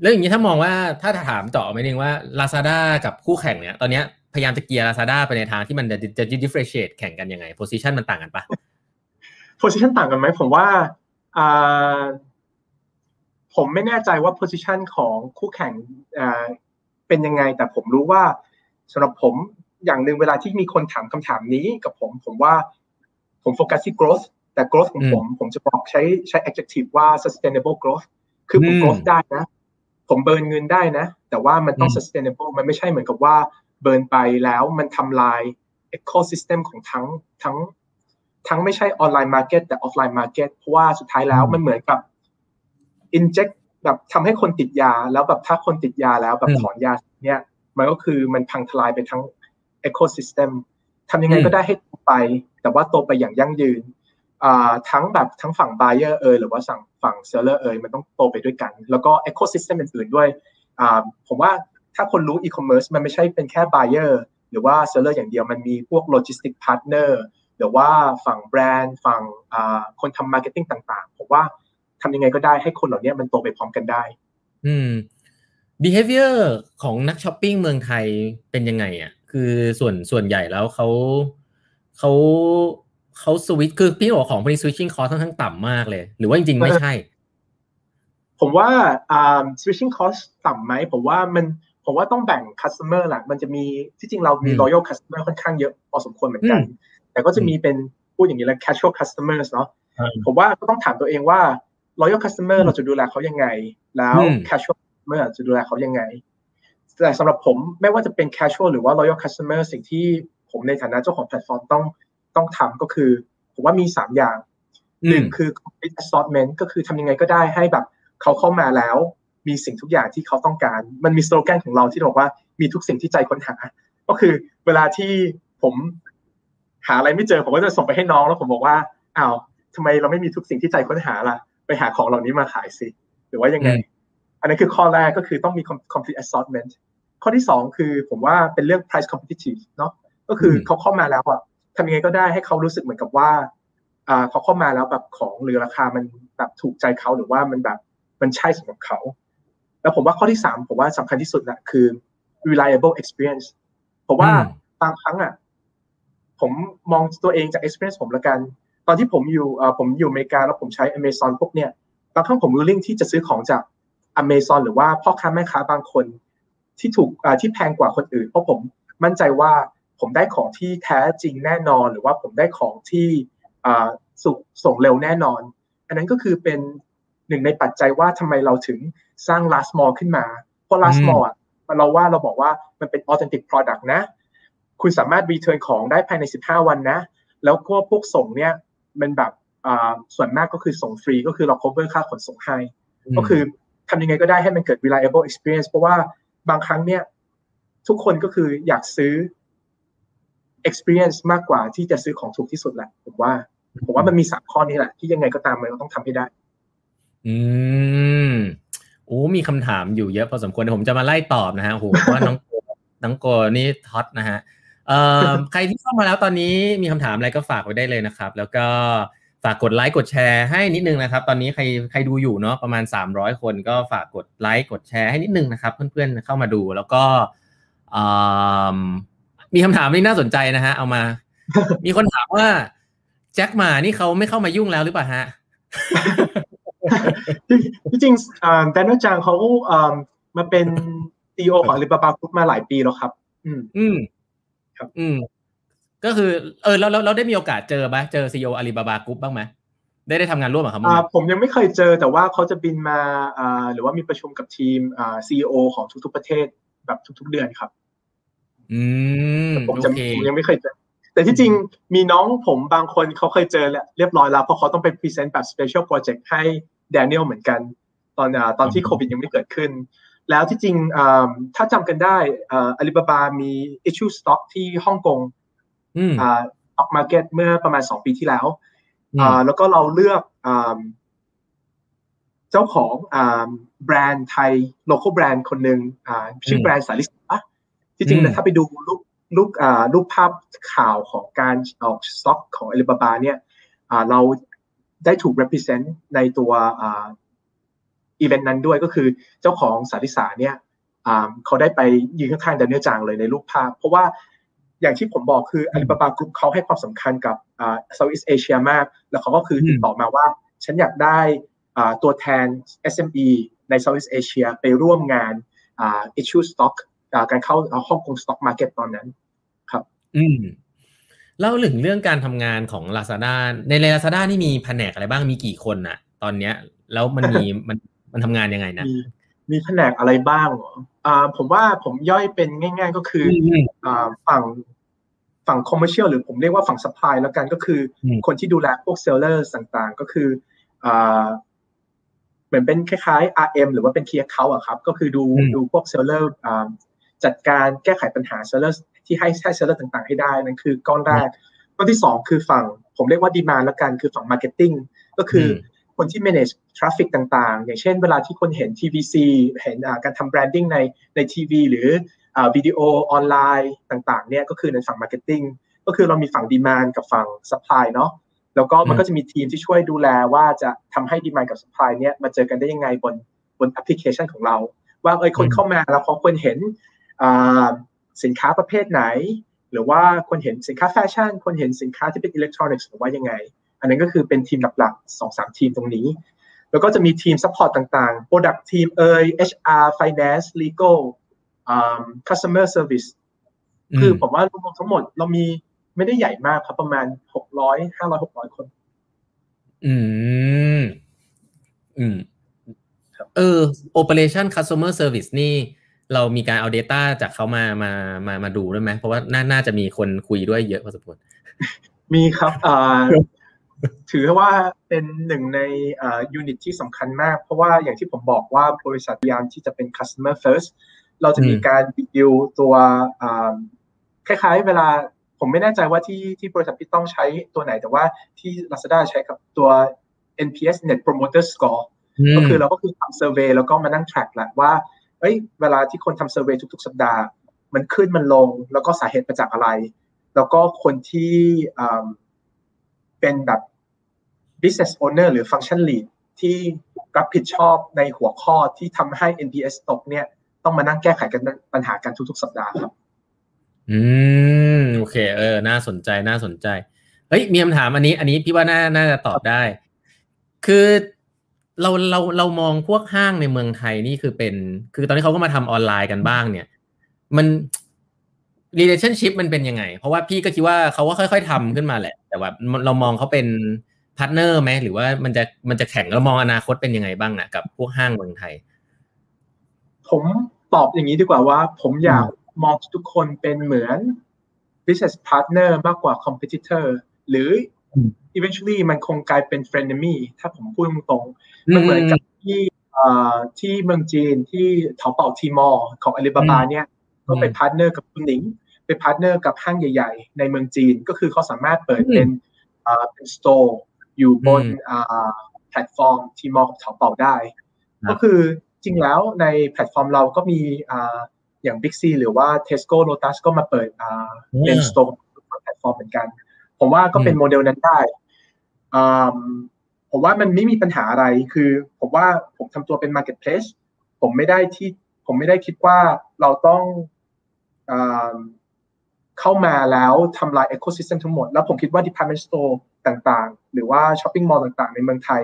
แล้วอย่างนี้ถ้ามองว่าถ้าถามต่อไม่นึงว่า Lazada กับคู่แข่งเนี่ย ตอนนี้พยายามจะเกียร์ Lazada ไปในทางที่มันจะจะ differentiate แข่งกันยังไง position มันต่างกันปะ position ต่างกันไหมผมว่าอ่าผมไม่แน่ใจว่า position ของคู่แข่งอ่าเป็นยังไง แต่ผมรู้ว่าสำหรับผมอย่างหนึ่งเวลาที่มีคนถามคำถามนี้กับผม ผมว่าผมโฟกัสที่ growth แต่ growth ของผมผมจะบอกใช้ใช้ adjective ว่า sustainable growth คือผม growth ได้นะ ผม burn เงินได้นะ แต่ว่ามันต้อง sustainable มันไม่ใช่เหมือนกับว่า burn ไปแล้วมันทำลาย ecosystem ของทั้งทั้ง ทั้งไม่ใช่ online market แต่ offline market เพราะว่าสุดท้ายแล้วมันเหมือนกับ inject แบบทำให้คนติดยาแล้วแบบถ้าคนติดยาแล้วแบบถอนยาเนี่ยมันก็คือมันพังทลายไปทั้ง ecosystem ทำยังไงก็ได้ให้โตไป แต่ว่าโตไปอย่างยั่งยืนทั้งแบบทั้งฝั่ง buyer เอยหรือว่าสั่งฝั่ง seller เอยมันต้องโตไปด้วยกัน แล้วก็ ecosystem อื่นๆด้วยผมว่าถ้าคนรู้ e-commerce มันไม่ใช่เป็นแค่ buyer หรือว่า seller อย่างเดียวมันมีพวก logistic partner หรือว่าฝั่งแบรนด์ฝั่งคนทำ marketing ต่างๆผมว่าทำยังไงก็ได้ให้คนเหล่านี้มันโตไปพร้อมกันได้ อืม behavior ของนักช้อปปิ้งเมืองไทยเป็นยังไงอะ คือส่วนส่วนใหญ่แล้วเขาเขาเขาสวิตคือพี่บอกของพวกนี้ switching cost ค่อนข้างต่ำมากเลย หรือว่าจริงๆ ไม่ใช่ ผมว่าอ่า switching cost ต่ำไหมผมว่ามันผมว่าต้องแบ่ง customer แหละมันจะมีที่จริงเรามี loyal customer ค่อนข้างเยอะพอสมควรเหมือนกัน แต่ก็จะมีเป็นพูดอย่างนี้แล้ว casual customers เนาะผมว่าก็ต้องถามตัวเองว่า loyal customer เราจะดูแลเขายังไง แล้ว casual customer จะดูแลเขายังไง แต่สำหรับผมไม่ว่าจะเป็น casual หรือว่า loyal customer สิ่งที่ผมในฐานะเจ้าของแพลตฟอร์มต้องต้องทำก็คือ ผมว่ามีสามอย่างหนึ่งคือ complete assortment ก็คือทำยังไงก็ได้ให้แบบเขาเข้ามาแล้ว มีสิ่งทุกอย่างที่เขาต้องการ มันมีสโลแกนของเราที่บอกว่ามีทุกสิ่งที่ใจค้นหา ก็คือเวลาที่ผม หาอะไรไม่เจอผมก็จะส่งไปให้น้องแล้วผมบอกว่าอ้าวทำไมเราไม่มีทุกสิ่งที่ใจค้นหาล่ะ ไปหาของเหล่านี้มาขายสิ หรือว่ายังไง อันนั้นคือข้อแรกก็คือต้องมี complete assortment ข้อที่สองคือผมว่าเป็นเรื่อง price competitive เนาะก็คือเขาเข้ามาแล้วอะทำยังไงก็ได้ให้เขารู้สึกเหมือนกับว่าเขาเข้ามาแล้วแบบของหรือราคามันแบบถูกใจเขาหรือว่ามันแบบมันใช่สำหรับเขา แล้วผมว่าข้อที่สามผมว่าสำคัญที่สุดนะคือ reliable experience ผมว่าบางครั้งอะ ผมมองตัวเองจาก experience ผมละกัน ตอนที่ผมอยู่ผมอยู่อเมริกาแล้วผมใช้ Amazon พวกเนี้ยบางครั้งผม willing ที่จะซื้อของจาก Amazon หรือว่าพ่อค้าแม่ค้าบางคน ที่ถูกที่แพงกว่าคนอื่น เพราะผมมั่นใจว่าผมได้ของที่แท้จริงแน่นอน หรือว่าผมได้ของที่สุส่งเร็วแน่นอน อันนั้นก็คือเป็นหนึ่งในปัจจัยว่าทำไมเราถึงสร้าง last mall ขึ้นมา เพราะ last mall อะเราว่าเราบอกว่ามันเป็น authentic product นะ คุณสามารถ return ของได้ภายใน 15 วันนะ แล้วก็พวกส่งเนี่ยมันแบบส่วนมากก็คือส่งฟรีก็คือเรา cover ค่าขนส่งให้ก็คือทำยังไงก็ได้ให้มันเกิด reliable experience เพราะว่าบางครั้งเนี่ยทุกคนก็คืออยากซื้อ experience มากกว่าที่จะซื้อของถูกที่สุดแหละผมว่า ผมว่ามันมีสามข้อนี้แหละ ที่ยังไงก็ตามมันต้องทำให้ได้ อืมโอ้มีคำถามอยู่เยอะพอสมควรผมจะมาไล่ตอบนะฮะโหว่าน้องโกน้องโกนี่ท็อตนะฮะเอ่อ ใครที่เข้ามาแล้วตอนนี้มีคำถามอะไรก็ฝากไว้ได้เลยนะครับ แล้วก็ฝากกดไลค์กดแชร์ให้นิดนึงนะครับ ตอนนี้ใครใครดูอยู่เนาะประมาณ 300 คนก็ฝากกดไลค์กดแชร์ให้นิดนึงนะครับ เพื่อนๆเข้ามาดูแล้วก็มีคำถามที่น่าสนใจนะฮะ เอามา มีคนถามว่าแจ็คมานี่เขาไม่เข้ามายุ่งแล้วหรือเปล่าฮะที่จริงแดเนียลจางเขามาเป็น CEO ของอาลีบาบากรุ๊ปมาหลายปีแล้วครับ อืมอืม ครับ อืม ก็คือ เออเราเราเราได้มีโอกาสเจอไหมเจอ CEO อาลีบาบากรุ๊ปบ้างไหมได้ได้ทำงานร่วมกับเขาไหมผมยังไม่เคยเจอแต่ว่าเขาจะบินมาอ่าหรือว่ามีประชุมกับทีมอ่า CEO ของทุกๆประเทศแบบทุก ๆเดือนครับ อืมผมจะผมยังไม่เคยเจอแต่ที่จริงมีน้องผมบางคนเขาเคยเจอแล้วเรียบร้อยแล้วเพราะเขาต้องไป present แบบ special project ให้แดเนียลเหมือนกัน ตอนตอนที่โควิดยังไม่เกิดขึ้น แล้วที่จริงถ้าจำกันได้อาลีบาบามี issue stock ที่ฮ่องกง stock market เมื่อประมาณสองปีที่แล้วอ่าแล้วก็เราเลือกอ่าเจ้าของอ่าแบรนด์ไทย local แบรนด์คนหนึ่งอ่าชื่อแบรนด์สาลิสาที่จริงๆถ้าไปดูรูปรูปอ่ารูปภาพข่าวของการออกสต็อกของอ l ล b a b a เนี่ยอ่าเราได้ถูก represent ในตัว อ่าอีเวนต์นั้นด้วยก็คือเจ้าของสาริสาเนี่ยเขาได้ไปยืนข้างๆแดเนียลจางเลยในรูปภาพ เพราะว่าอย่างที่ผมบอกคืออาลีบาบากรุ๊ปเขาให้ความสำคัญกับอ่า Southeast Asia มาก แล้วเขาก็คือติดต่อมาว่า ฉันอยากได้อ่าตัวแทน SME ใน Southeast Asia ไปร่วมงานอ่า issue stock การเข้าฮ่องกง stock market ตอนนั้นครับอืมเล่าถึงเรื่องการทำงานของ Lazada ใน Lazada นี่มีแผนกอะไรบ้างมีกี่คนน่ะ ตอนเนี้ย แล้วมันมีมัน มันทำงานยังไงนะ มีแผนกอะไรบ้างเหรออ่าผมว่าผมย่อยเป็นง่าย ๆ ก็คืออ่าฝั่งฝั่ง commercial หรือผมเรียกว่าฝั่ง supply แล้วกันก็คือ คนที่ดูแลพวก seller ต่างๆ ก็คืออ่าเหมือนเป็นคล้ายๆ RM หรือว่าเป็น Key Account อะครับ ก็คือดูดูพวก seller จัดการแก้ไขปัญหา seller ที่ให้ใช้ seller ต่างๆ ให้ได้นั่นคือก้อนแรกก้อนที่สองคือฝั่ง ผมเรียกว่า demand แล้วกันคือฝั่ง marketing ก็คือ คนที่ manage traffic ต่างๆ อย่างเช่นเวลาที่คนเห็น TVC เห็นการทำ branding ในในทีวีหรือวิดีโอออนไลน์ต่างๆเนี่ยก็คือในฝั่ง marketing ก็คือเรามีฝั่ง demand กับฝั่ง supply เนาะแล้วก็มันก็จะมีทีมที่ช่วยดูแลว่าจะทำให้ demand กับ supply เนี่ยมาเจอกันได้ยังไงบนบนแอปพลิเคชันของเรา ว่าเอ้ยคนเข้ามาแล้วเขาควรเห็นสินค้าประเภทไหน หรือว่าคนเห็นสินค้าแฟชั่น คนเห็นสินค้าที่เป็นอิเล็กทรอนิกส์หรือว่ายังไง อันนั้นก็คือเป็นทีมหลักๆสองสามทีมตรงนี้ แล้วก็จะมีทีม support ต่างๆ Product Team เอ่ย HR Finance Legal Customer Service คือผมว่ารวมทั้งหมดเรามีไม่ได้ใหญ่มากครับประมาณหกร้อยห้าร้อยหกร้อยคน อืม อืมเออ Operation Customer Service นี่เรามีการเอา Data จากเขามามามามาดูด้วยไหมเพราะว่าน่าน่าจะมีคนคุยด้วยเยอะพอสมควรมีครับอ่า ถือว่าเป็นหนึ่งใน unit ที่สำคัญมาก เพราะว่าอย่างที่ผมบอกว่าบริษัทพยายามที่จะเป็น customer first เราจะมีการดูตัวคล้ายๆ เวลาผมไม่แน่ใจว่าที่ที่บริษัทพี่ต้องใช้ตัวไหน แต่ว่าที่ Lazada ใช้กับตัว NPS Net Promoter Score ก็คือเราก็คือทำ survey แล้วก็มานั่ง track แหละว่าเอ้ยเวลาที่คนทำ survey ทุก ๆ สัปดาห์ มันขึ้นมันลง แล้วก็สาเหตุมาจากอะไร แล้วก็คนที่เป็นแบบ business owner หรือ function lead ที่รับผิดชอบในหัวข้อที่ทำให้ NPS ตกเนี่ยต้องมานั่งแก้ไขกันปัญหากันทุกๆ สัปดาห์ครับ อืม โอเค เออ น่าสนใจน่าสนใจ เฮ้ย มีคำถามอันนี้ อันนี้พี่ว่าน่าน่าจะตอบได้ คือเราเราเรามองพวกห้างในเมืองไทยนี่คือเป็น คือตอนนี้เขาก็มาทำออนไลน์กันบ้างเนี่ย มัน relationship มันเป็นยังไง เพราะว่าพี่ก็คิดว่าเขาก็ค่อย ๆทำขึ้นมาแหละ แต่ว่าเรามองเขาเป็น partner ไหมหรือว่ามันจะมันจะแข่งแล้วมองอนาคตเป็นยังไงบ้างอะกับพวกห้างเมืองไทย ผมตอบอย่างนี้ดีกว่าว่า ผมอยากมองทุกคนเป็นเหมือน business partner มากกว่า competitor หรือ eventually มันคงกลายเป็น frenemy ถ้าผมพูดตรงๆมันเหมือนกับที่ที่เมืองจีนที่ Taobao Tmall ของอาลีบาบาเนี่ยก็ไป partner กับ Suning ไป partner กับห้างใหญ่ ๆ ในเมืองจีนก็คือเขาสามารถเปิดเป็นเป็น store อยู่บนแพลตฟอร์ม Tmall กับ Taobao ได้ ก็คือจริงแล้วในแพลตฟอร์มเราก็มีอย่าง Big C หรือว่า Tesco Lotus ก็มาเปิดเป็น store แพลตฟอร์มเหมือนกัน ผมว่าก็เป็นโมเดลนั้นได้ผมว่ามันไม่มีปัญหาอะไรคือ ผมว่าผมทำตัวเป็น Marketplace ผมไม่ได้ที่ผมไม่ได้คิดว่าเราต้องเข้ามาแล้วทำลาย ecosystem ทั้งหมด แล้วผมคิดว่า department store ต่างๆ หรือว่า shopping mall ต่างๆ ในเมืองไทย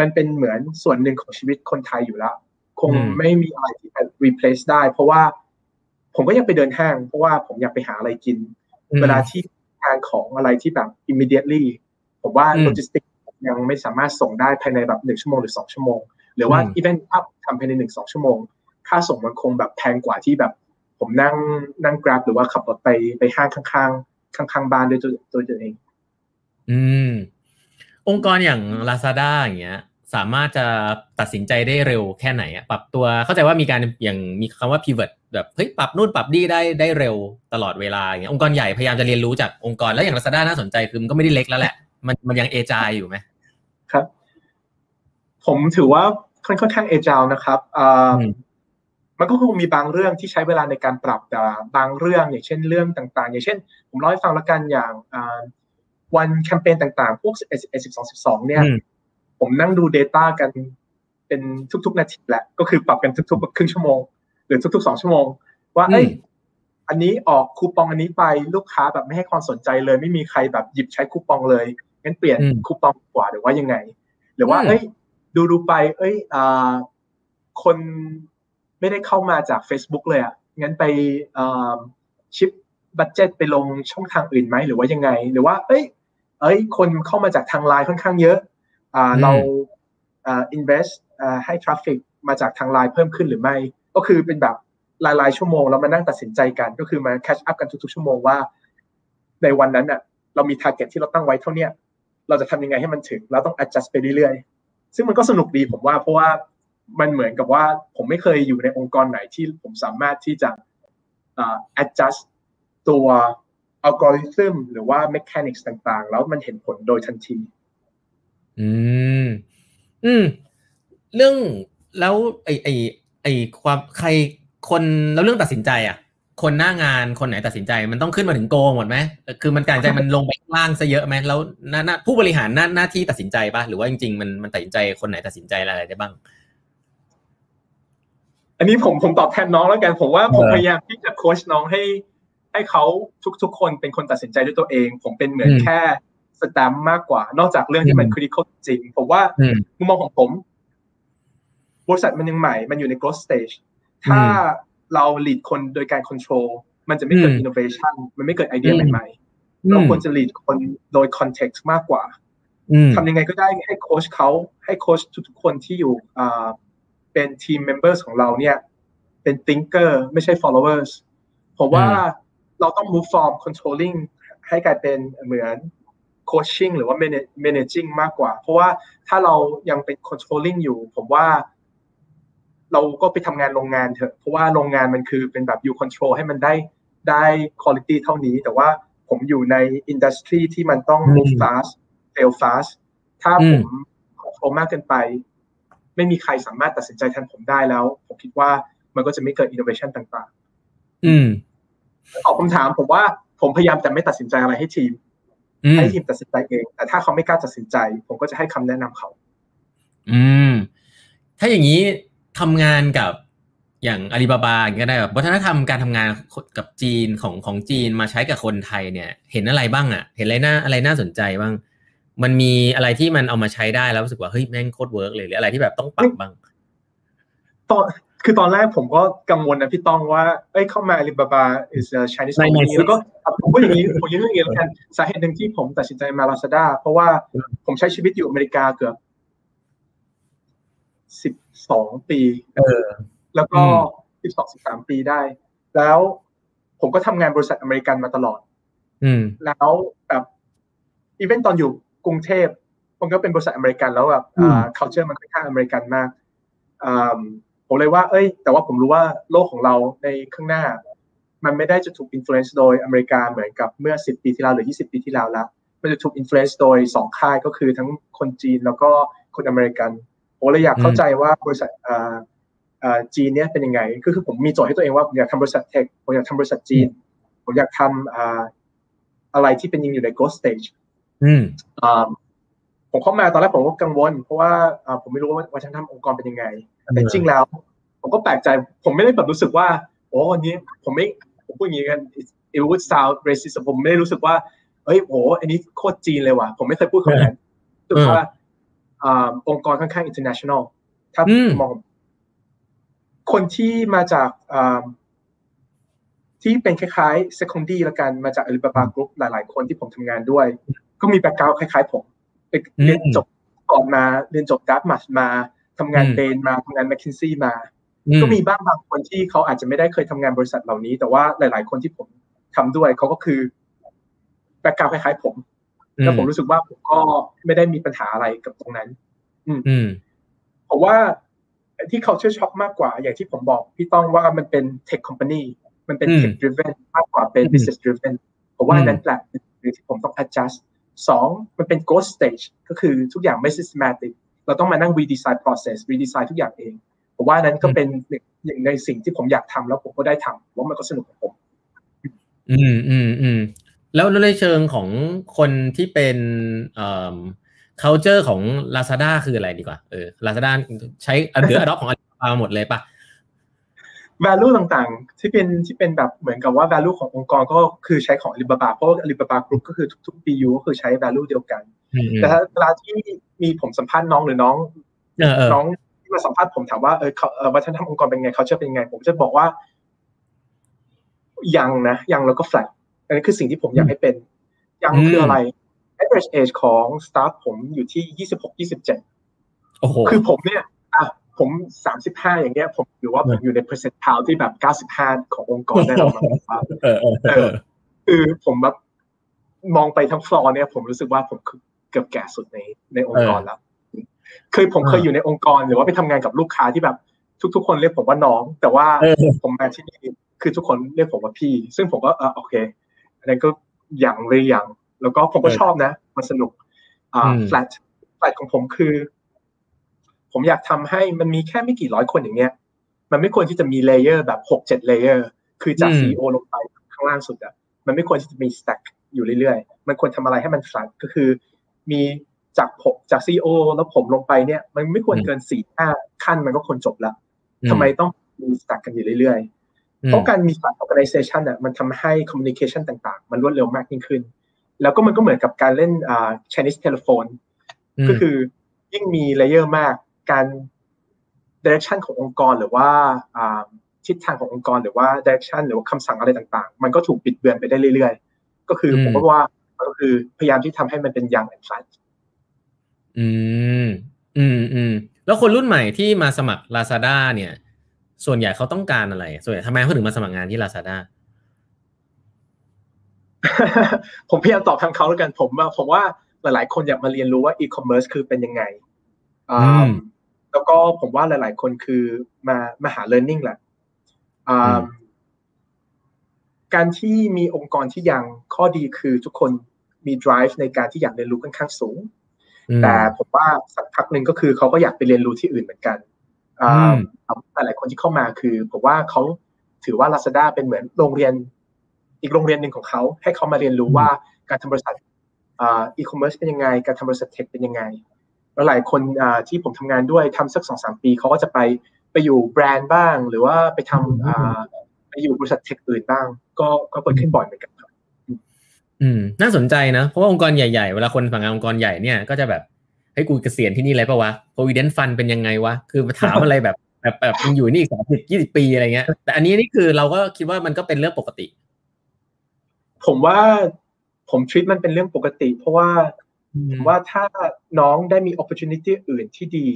มันเป็นเหมือนส่วนหนึ่งของชีวิตคนไทยอยู่แล้ว คงไม่มีอะไรที่จะ replace ได้ เพราะว่าผมก็ยังไปเดินห้าง เพราะว่าผมอยากไปหาอะไรกิน เวลาที่ทานของอะไรที่แบบ immediately ผมว่าโลจิสติกยังไม่สามารถส่งได้ภายในแบบหนึ่งชั่วโมงหรือสองชั่วโมง หรือว่า event up ทำภายในหนึ่งสองชั่วโมง ค่าส่งมันคงแบบแพงกว่าที่แบบ ผมนั่งนั่งกราฟหรือว่าขับรถไปไปห้างข้างๆข้างๆบ้านด้วยตัวตัวเอง อืม องค์กรอย่าง Lazada อย่างเงี้ย สามารถจะตัดสินใจได้เร็วแค่ไหนอะปรับตัวเข้าใจว่ามีการอย่างมีคำว่า pivot แบบเฮ้ยปรับนู่นปรับนี่ได้ได้เร็วตลอดเวลาอย่างเงี้ยองค์กรใหญ่พยายามจะเรียนรู้จากองค์กรแล้วอย่าง Lazada น่าสนใจคือมันก็ไม่ได้เล็กแล้วแหละ มันมันยังเอจายอยู่ไหมครับ ผมถือว่าค่อนข้างเอจาวนะครับมันก็คงมีบางเรื่องที่ใช้เวลาในการปรับแต่บางเรื่องอย่างเช่นเรื่องต่าง ๆ อย่างเช่น ผมเล่าให้ฟังแล้วกันอย่าง วันแคมเปญต่างๆ พวก11 12 12 เนี่ย ผมนั่งดู Data กันเป็นทุกๆ นาทีแหละ ก็คือปรับกันทุกๆ ครึ่งชั่วโมง หรือทุกๆสองชั่วโมง ว่าเอ้ยอันนี้ออกคูปองอันนี้ไปลูกค้าแบบไม่ให้ความสนใจเลย ไม่มีใครแบบหยิบใช้คูปองเลยงั้นเปลี่ยนคูปองกว่าหรือว่ายังไง หรือว่า เอ้ย ดูดูไป เอ้ยอ่าคนไม่ได้เข้ามาจาก Facebook เลยอะงั้นไปชิปบัตเจ็ตไปลงช่องทางอื่นไหมหรือว่ายังไง หรือว่า เอ้ย เอ้ยคนเข้ามาจากทางไลน์ค่อนข้างเยอะอ่าเราอ่า invest อ่าให้ traffic มาจากทางไลน์เพิ่มขึ้นหรือไม่ ก็คือเป็นแบบรายๆชั่วโมงแล้วมานั่งตัดสินใจกัน ก็คือมา catch up กันทุกๆชั่วโมงว่า ในวันนั้นอะเรามี target ที่เราตั้งไว้เท่านี้เราจะทำยังไงให้มันถึง เราต้อง adjust ไปเรื่อยๆ ซึ่งมันก็สนุกดีผมว่าเพราะว่ามันเหมือนกับว่าผมไม่เคยอยู่ในองค์กรไหนที่ผมสามารถที่จะ adjust ตัว อัลกอริทึมหรือว่า mechanics ต่างๆ แล้วมันเห็นผลโดยทันที อืม อืม เรื่องแล้วไอไอไอความใครคนแล้วเรื่องตัดสินใจอะ คนหน้างานคนไหนตัดสินใจ มันต้องขึ้นมาถึงโกงหมดไหมคือมันการใจมันลงไปล่างซะเยอะไหมแล้วหน้าผู้บริหารหน้าหน้าที่ตัดสินใจปะหรือว่าจริงๆมันมันตัดสินใจคนไหนตัดสินใจอะไรได้บ้างอันนี้ผมผมตอบแทนน้องแล้วกันผมว่าผมพยายามที่จะโค้ชน้องให้ ให้เขาทุกๆ คนเป็นคนตัดสินใจด้วยตัวเอง ผมเป็นเหมือนแค่สแตมมากกว่า นอกจากเรื่องที่มันคริติคอลจริง ผมว่ามุมมองของผม บริษัทมันยังใหม่ มันอยู่ใน growth stage ถ้าเรา lead คนโดยการ control มันจะไม่เกิด innovation มันไม่เกิดไอเดียใหม่ๆเราควรจะ lead คนโดย context มากกว่าทำยังไงก็ได้ให้โค้ชเขาให้โค้ชทุกๆคนที่อยู่เป็น team member ของเราเนี่ย เป็น thinker ไม่ใช่ followers ผมว่า เราต้อง move from controlling ให้กลายเป็นเหมือน coaching หรือว่า managing มากกว่า เพราะว่าถ้าเรายังเป็น controlling อยู่ ผมว่า เราก็ไปทำงานโรงงานเถอะ เพราะว่าโรงงานมันคือเป็นแบบ you control ให้มันได้ได้ quality เท่านี้ แต่ว่าผมอยู่ใน industry ที่มันต้อง move fast fail fast ถ้าผม control มากเกินไป ไม่มีใครสามารถตัดสินใจแทนผมได้แล้ว ผมคิดว่ามันก็จะไม่เกิดอินโนเวชันต่าง ๆ อืม ตอบคำถามผมว่าผมพยายามจะไม่ตัดสินใจอะไรให้ทีมให้ทีมตัดสินใจเอง แต่ถ้าเขาไม่กล้าตัดสินใจ ผมก็จะให้คำแนะนำเขา อืม ถ้าอย่างนี้ทำงานกับอย่างอาลีบาบาอย่างก็ได้แบบวัฒนธรรมการทำงานกับจีนของของจีนมาใช้กับคนไทยเนี่ย เห็นอะไรบ้างอะ่ะ เห็นอะไรน่าอะไรน่าสนใจบ้าง มันมีอะไรที่มันเอามาใช้ได้แล้วรู้สึกว่าเฮ้ยแม่งโคตร work เลยหรืออะไรที่แบบต้องปรับบ้างตอน คือตอนแรกผมก็กังวลนะพี่ต้องว่า เอ้ยเข้ามาอาลีบาบา is a Chinese company แล้วก็ผมก็อย่างนี้ผมยังเรื่องอย่างนี้กันสาเหตุหนึ่งที่ผมตัดสินใจมาลาซาด้าเพราะว่าผมใช้ชีวิตอยู่อเมริกาเกือบสิบสองปี เออ แล้วก็สิบสองสิบสามปีได้ แล้วผมก็ทำงานบริษัทอเมริกันมาตลอด อืม แล้วแบบอีเวนต์ตอนอยู่กรุงเทพผมก็เป็นบริษัทอเมริกันแล้วแบบอ่า culture มันค่อนข้างอเมริกันมากอ่า ผมเลยว่า เอ้ย แต่ว่าผมรู้ว่าโลกของเราในข้างหน้า มันไม่ได้จะถูก influence โดยอเมริกาเหมือนกับเมื่อ 10 ปีที่แล้วหรือ 20 ปีที่แล้วแล้วมันจะถูก influence โดยสองค่ายก็คือทั้งคนจีนแล้วก็คนอเมริกันผมเลยอยากเข้าใจว่าบริษัทอ่าอ่าจีนเนี่ยเป็นยังไงก็คือผมมีโจทย์ให้ตัวเองว่าผมอยากทำบริษัทเทคผมอยากทำบริษัทจีน ผมอยากทำอ่าอะไรที่เป็นยังอยู่ใน growth stage อืมผมเข้ามาตอนแรกผมก็กังวล เพราะว่าผมไม่รู้ว่าวัฒนธรรมองค์กรเป็นยังไง แต่จริงแล้ว ผมก็แปลกใจ ผมไม่ได้แบบรู้สึกว่า โอ้วันนี้ ผมไม่ ผมพูดอย่างนี้กัน it would sound racist ผมไม่ได้รู้สึกว่า เฮ้ยโอ้อันนี้โคตรจีนเลยว่ะ ผมไม่เคยพูดคำนั้นรู้สึกว่าองค์กรค่อนข้าง international ถ้ามอง คนที่มาจากที่เป็นคล้ายๆ secondee ละกัน มาจาก Alibaba Group หลาย ๆ คนที่ผมทำงานด้วย ก็มี background คล้าย ๆ ผมเรียนจบ Wharton มาเรียนจบ Dartmouth มา ทำงาน Bain มาทำงาน McKinsey มา ก็มีบ้างบางคนที่เขาอาจจะไม่ได้เคยทำงานบริษัทเหล่านี้ แต่ว่าหลาย ๆ คนที่ผมทำด้วยเขาก็คือแบ็กกราวด์คล้ายๆผมแล้วผมรู้สึกว่าผมก็ไม่ได้มีปัญหาอะไรกับตรงนั้น อืมเพราะว่าที่ culture shock มากกว่า อย่างที่ผมบอกพี่ต้องว่ามันเป็น tech company มันเป็น tech driven มากกว่าเป็น business driven เพราะว่านั้นแหละที่ผมต้อง adjust สองมันเป็น growth stage ก็คือทุกอย่างไม่ systematic เราต้องมานั่ง redesign process redesign ทุกอย่างเองผมว่านั้นก็เป็นหนึ่งในสิ่งที่ผมอยากทำแล้วผมก็ได้ทำว่ามันก็สนุกกับผม อืมอืมอืมแล้วในเชิงของคนที่เป็นเอ่อ culture ของ Lazada คืออะไรดีกว่าเออ Lazada ใช้เดือ adopt ของ Alibaba หมดเลยปะ value ต่างๆ ที่เป็นที่เป็นแบบเหมือนกับว่า value ขององค์กรก็คือใช้ของ Alibaba เพราะว่า Alibaba Group ก็คือทุกๆ BU ก็คือใช้ value เดียวกัน แต่ถ้าเวลาที่มีผมสัมภาษณ์น้องหรือน้องน้องที่มาสัมภาษณ์ผมถามว่าเออเขาวัฒนธรรมองค์กรเป็นไงเขาจะเป็นไง ผมจะบอกว่า ยังนะยังแล้วก็ flat อันนี้คือสิ่งที่ผมอยากให้เป็น ยังคืออะไร average age ของ staff ผมอยู่ที่ยี่สิบหกยี่สิบเจ็ดคือผมเนี่ยอะ ผมสามสิบห้าอย่างเงี้ย ผมหรือว่าผมอยู่ใน percentile ที่แบบเก้าสิบห้าขององค์กรได้แล้วมั้งคือผมแบบมองไปทั้งฟลอร์เนี่ย ผมรู้สึกว่าผมเกือบแก่สุดในในองค์กรแล้วเคยผมเคยอยู่ในองค์กรหรือว่าไปทำงานกับลูกค้าที่แบบ ทุก ๆ คนเรียกผมว่าน้อง แต่ว่าผมมาที่นี่คือทุกคนเรียกผมว่าพี่ ซึ่งผมก็เออโอเคอันนั้นก็อย่างเลยอย่าง แล้วก็ผมก็ชอบนะ มันสนุกอ่า flat flat ของผมคือ ผมอยากทำให้มันมีแค่ไม่กี่ร้อยคนอย่างเงี้ย มันไม่ควรที่จะมี layer แบบหกเจ็ด layer คือจาก CEO ลงไปข้างล่างสุดอะมันไม่ควรที่จะมี stack อยู่เรื่อยๆ มันควรทำอะไรให้มัน flat ก็คือ มีจากผมจาก CEO แล้วผมลงไปเนี่ย มันไม่ควรเกินสี่ห้าขั้นมันก็ควรจบละทำไมต้องมี stack กันอยู่เรื่อยๆ เพราะการมี stack organization อะมันทำให้ communication ต่างๆ มันรวดเร็วมากยิ่งขึ้น แล้วก็มันก็เหมือนกับการเล่นอ่า Chinese telephone ก็คือยิ่งมีเลเยอร์มาก การ direction ขององค์กรหรือว่าทิศทางขององค์กรหรือว่า direction หรือว่าคำสั่งอะไรต่างๆ มันก็ถูกปิดเบือนไปได้เรื่อยๆ ก็คือผมก็ว่าก็คือพยายามที่ทำให้มันเป็นยังแอนด์ฟันอืม อืมอืมแล้วคนรุ่นใหม่ที่มาสมัคร Lazada เนี่ย ส่วนใหญ่เขาต้องการอะไร ส่วนใหญ่ทำไมเขาถึงมาสมัครงานที่ Lazada ผมพยายามตอบทางเขาแล้วกันผมว่าผมว่าหลายๆ คนอยากมาเรียนรู้ว่าอีคอมเมิร์ซคือเป็นยังไง แล้วก็ผมว่าหลาย ๆ คนคือมามาหา learning แหละการที่มีองค์กรที่ยังข้อดีคือทุกคนมี drive ในการที่อยากเรียนรู้ค่อนข้างสูง แต่ผมว่าสักพักหนึ่งก็คือเขาก็อยากไปเรียนรู้ที่อื่นเหมือนกันหลายๆคนที่เข้ามาคือผมว่าเขาถือว่า Lazada เป็นเหมือนโรงเรียน อีกโรงเรียนหนึ่งของเขาให้เขามาเรียนรู้ว่าการทำบริษัทอีคอมเมิร์ซเป็นยังไง การทำบริษัท tech เป็นยังไงแล้ว หลายคนที่ผมทำงานด้วยทำสักสองสามปีเขาก็จะไปไปอยู่แบรนด์บ้าง หรือว่าไปทำไปอยู่บริษัท tech อื่นบ้าง ก็ก็เกิดขึ้นบ่อยเหมือนกันครับอืม น่าสนใจนะ เพราะว่าองค์กรใหญ่ๆ เวลาคนฝั่งงานองค์กรใหญ่เนี่ยก็จะแบบให้กูเกษียณที่นี่เลยปะวะ provident fund เป็นยังไงวะ คือมาถามอะไรแบบแบบแบบมึงอยู่นี่อีกสามสิบยี่สิบปีอะไรเงี้ย แต่อันนี้นี่คือเราก็คิดว่ามันก็เป็นเรื่องปกติ ผมว่าผมทรีตมันเป็นเรื่องปกติ เพราะว่าผม ว่าถ้าน้องได้มี opportunity อื่นที่ดี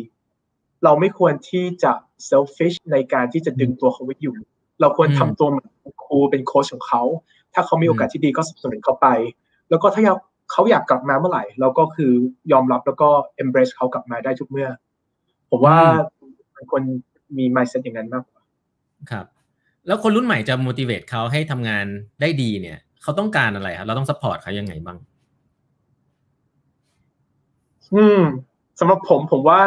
เราไม่ควรที่จะ selfish ในการที่จะดึงตัวเขาไว้อยู่ เราควรทำตัวเหมือนครูเป็นโค้ชของเขา ถ้าเขามีโอกาสที่ดีก็สนับสนุนเขาไป แล้วก็ถ้าเขาอยากกลับมาเมื่อไหร่ เราก็คือยอมรับแล้วก็ embrace เขากลับมาได้ทุกเมื่อ ผมว่าเป็นคนมี mindset อย่างนั้นมากกว่าครับ แล้วคนรุ่นใหม่จะ motivate เขาให้ทำงานได้ดีเนี่ย เขาต้องการอะไรครับเราต้อง support เขายังไงบ้าง อืมสำหรับผมผมว่า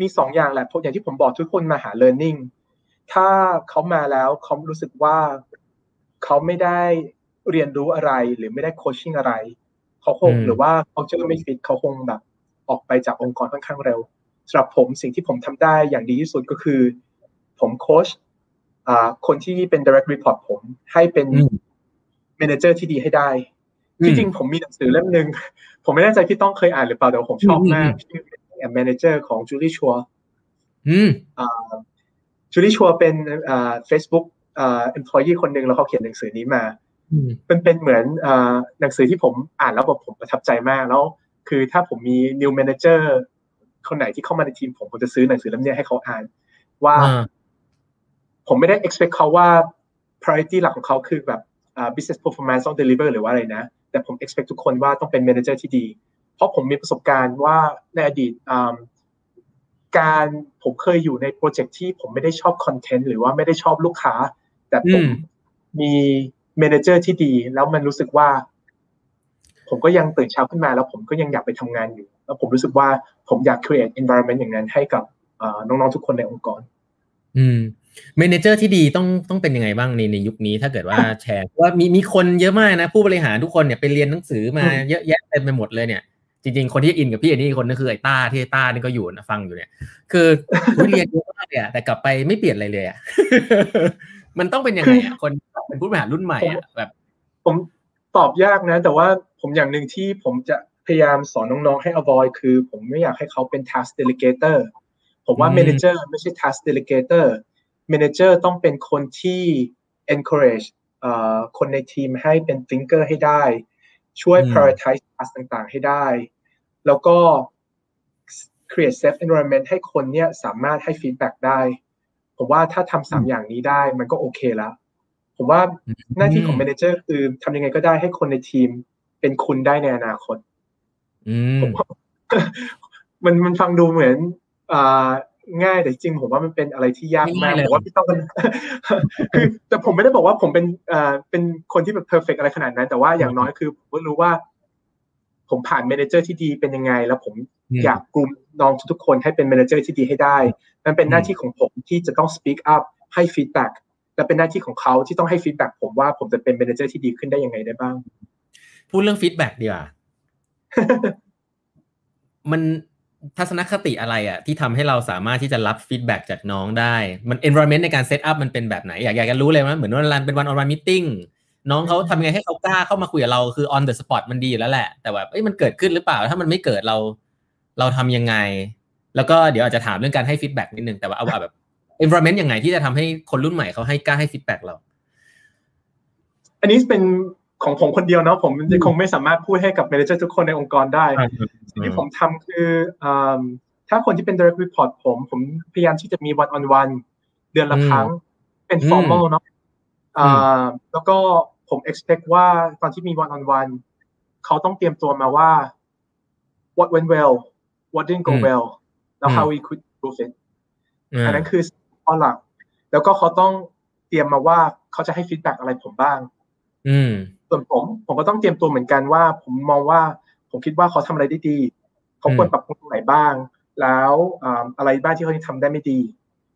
มีสองอย่างแหละเพราะอย่างที่ผมบอกทุกคนมาหา learning ถ้าเขามาแล้วเขารู้สึกว่าเขาไม่ได้เรียนรู้อะไรหรือไม่ได้ coaching อะไร เขาคงหรือว่าเขาเจอไม่ฟิตเขาคงแบบ ออกไปจากองค์กรค่อนข้างเร็วสำหรับผมสิ่งที่ผมทำได้อย่างดีที่สุดก็คือ ผมโคชคนที่เป็น direct report ผมให้เป็น manager ที่ดีให้ได้ ที่จริงผมมีหนังสือเล่มหนึ่งผมไม่แน่ใจพี่ต้องเคยอ่านหรือเปล่าแต่ผมชอบมากชื่อ manager ของ Julie Zhuo Julie Zhuo เป็น Facebook employee คนหนึ่งแล้วเขาเขียนหนังสือนี้มามันเป็นเหมือนหนังสือที่ผมอ่านแล้วแบบผมประทับใจมากแล้ว คือถ้าผมมี new manager คนไหนที่เข้ามาในทีมผมผมจะซื้อหนังสือเล่มนี้ให้เขาอ่าน ว่า ผมไม่ได้ expect เขาว่า priority หลักของเขาคือแบบ business performance ต้อง deliver หรือว่าอะไรนะ แต่ผม expect ทุกคนว่าต้องเป็น manager ที่ดี เพราะผมมีประสบการณ์ว่าในอดีตการผมเคยอยู่ในโปรเจกต์ที่ผมไม่ได้ชอบคอนเทนต์หรือว่าไม่ได้ชอบลูกค้า แต่ผมมี manager ที่ดี แล้วมันรู้สึกว่า ผมก็ยังตื่นเช้าขึ้นมา แล้วผมก็ยังอยากไปทำงานอยู่ แล้วผมรู้สึกว่าผมอยาก create environment อย่างนั้นให้กับน้องๆทุกคนในองค์กร อืม manager ที่ดีต้องต้องเป็นยังไงบ้างในในยุคนี้ถ้าเกิดว่าแชร์ว่ามีมีคนเยอะมากนะ ผู้บริหารทุกคนเนี่ยไปเรียนหนังสือมาเยอะแยะเต็มไปหมดเลยเนี่ยจริง ๆ คนที่อินกับพี่อันนี้คนนึงคือไอ้ต้าที่ต้านี่ก็อยู่นะฟังอยู่เนี่ย คือเรียนเยอะมากเลยแต่กลับไปไม่เปลี่ยนอะไรเลยอะมันต้องเป็นยังไงอะคนเป็นผู้บริหารรุ่นใหม่อะแบบ ผมตอบยากนะ แต่ว่าผมอย่างหนึ่งที่ผมจะพยายามสอนน้องๆให้ avoid คือ ผมไม่อยากให้เขาเป็น task delegator ผมว่า manager ไม่ใช่ task delegator manager ต้องเป็นคนที่ encourage คนในทีมให้เป็น thinker ให้ได้ ช่วย prioritize task ต่างๆ ให้ได้ แล้วก็ create safe environment ให้คนเนี่ยสามารถให้ feedback ได้ ผมว่าถ้าทำสามอย่างนี้ได้มันก็โอเคแล้ว ผมว่าหน้าที่ของ manager คือทำยังไงก็ได้ให้คนในทีมเป็นคุณได้ในอนาคตมันมันฟังดูเหมือน ง่ายแต่จริงผมว่ามันเป็นอะไรที่ยากมากผมว่าพี่ต้องคือแต่ผมไม่ได้บอกว่าผมเป็นเอ่อเป็นคนที่แบบเพอร์เฟกอะไรขนาดนั้น แต่ว่าอย่างน้อยคือผมก็รู้ว่า ผมผ่าน manager ที่ดีเป็นยังไง แล้วผมอยาก groom น้องทุกๆคนให้เป็น manager ที่ดีให้ได้นั่นเป็นหน้าที่ของผมที่จะต้อง speak up ให้ feedback และเป็นหน้าที่ของเขาที่ต้องให้ feedback ผมว่าผมจะเป็น manager ที่ดีขึ้นได้ยังไงได้บ้าง พูดเรื่อง feedback ดีกว่ามัน ทัศนคติอะไรอะที่ทำให้เราสามารถที่จะรับ feedback จากน้องได้ มัน environment ในการ set up มันเป็นแบบไหน อยากอยากจะรู้เลยว่าเหมือนว่า run เป็น one-on-one meetingน้องเขาทำยังไงให้เขากล้าเข้ามาคุยกับเราคือ on the spot มันดีอยู่แล้วแหละ แต่แบบเอ้ยมันเกิดขึ้นหรือเปล่า ถ้ามันไม่เกิดเรา เราทำยังไง แล้วก็เดี๋ยวอาจจะถามเรื่องการให้ feedback นิดนึงแต่ว่าเอาแบบ environment ยังไงที่จะทำให้คนรุ่นใหม่เขาให้กล้าให้ feedback เรา อันนี้เป็น ของผมคนเดียวเนาะผมคงไม่สามารถพูดให้กับ manager ทุกคนในองค์กรได้สิ่งที่ผมทำคือถ้าคนที่เป็น direct report ผม ผมพยายามที่จะมี one on one เดือนละครั้งเป็น formal เนาะแล้วก็ผม expect ว่าตอนที่มี one on one เขาต้องเตรียมตัวมาว่า what went well what didn't go well แล้ว how we could improve it อันนั้นคือข้อหลัก แล้วก็เขาต้องเตรียมมาว่าเขาจะให้ฟีดแบ็กอะไรผมบ้าง ส่วนผมผมก็ต้องเตรียมตัวเหมือนกันว่า ผมมองว่าผมคิดว่าเขาทำอะไรได้ดี เขาควรปรับปรุงตรงไหนบ้าง แล้วอะไรบ้างที่เขาทำได้ไม่ดี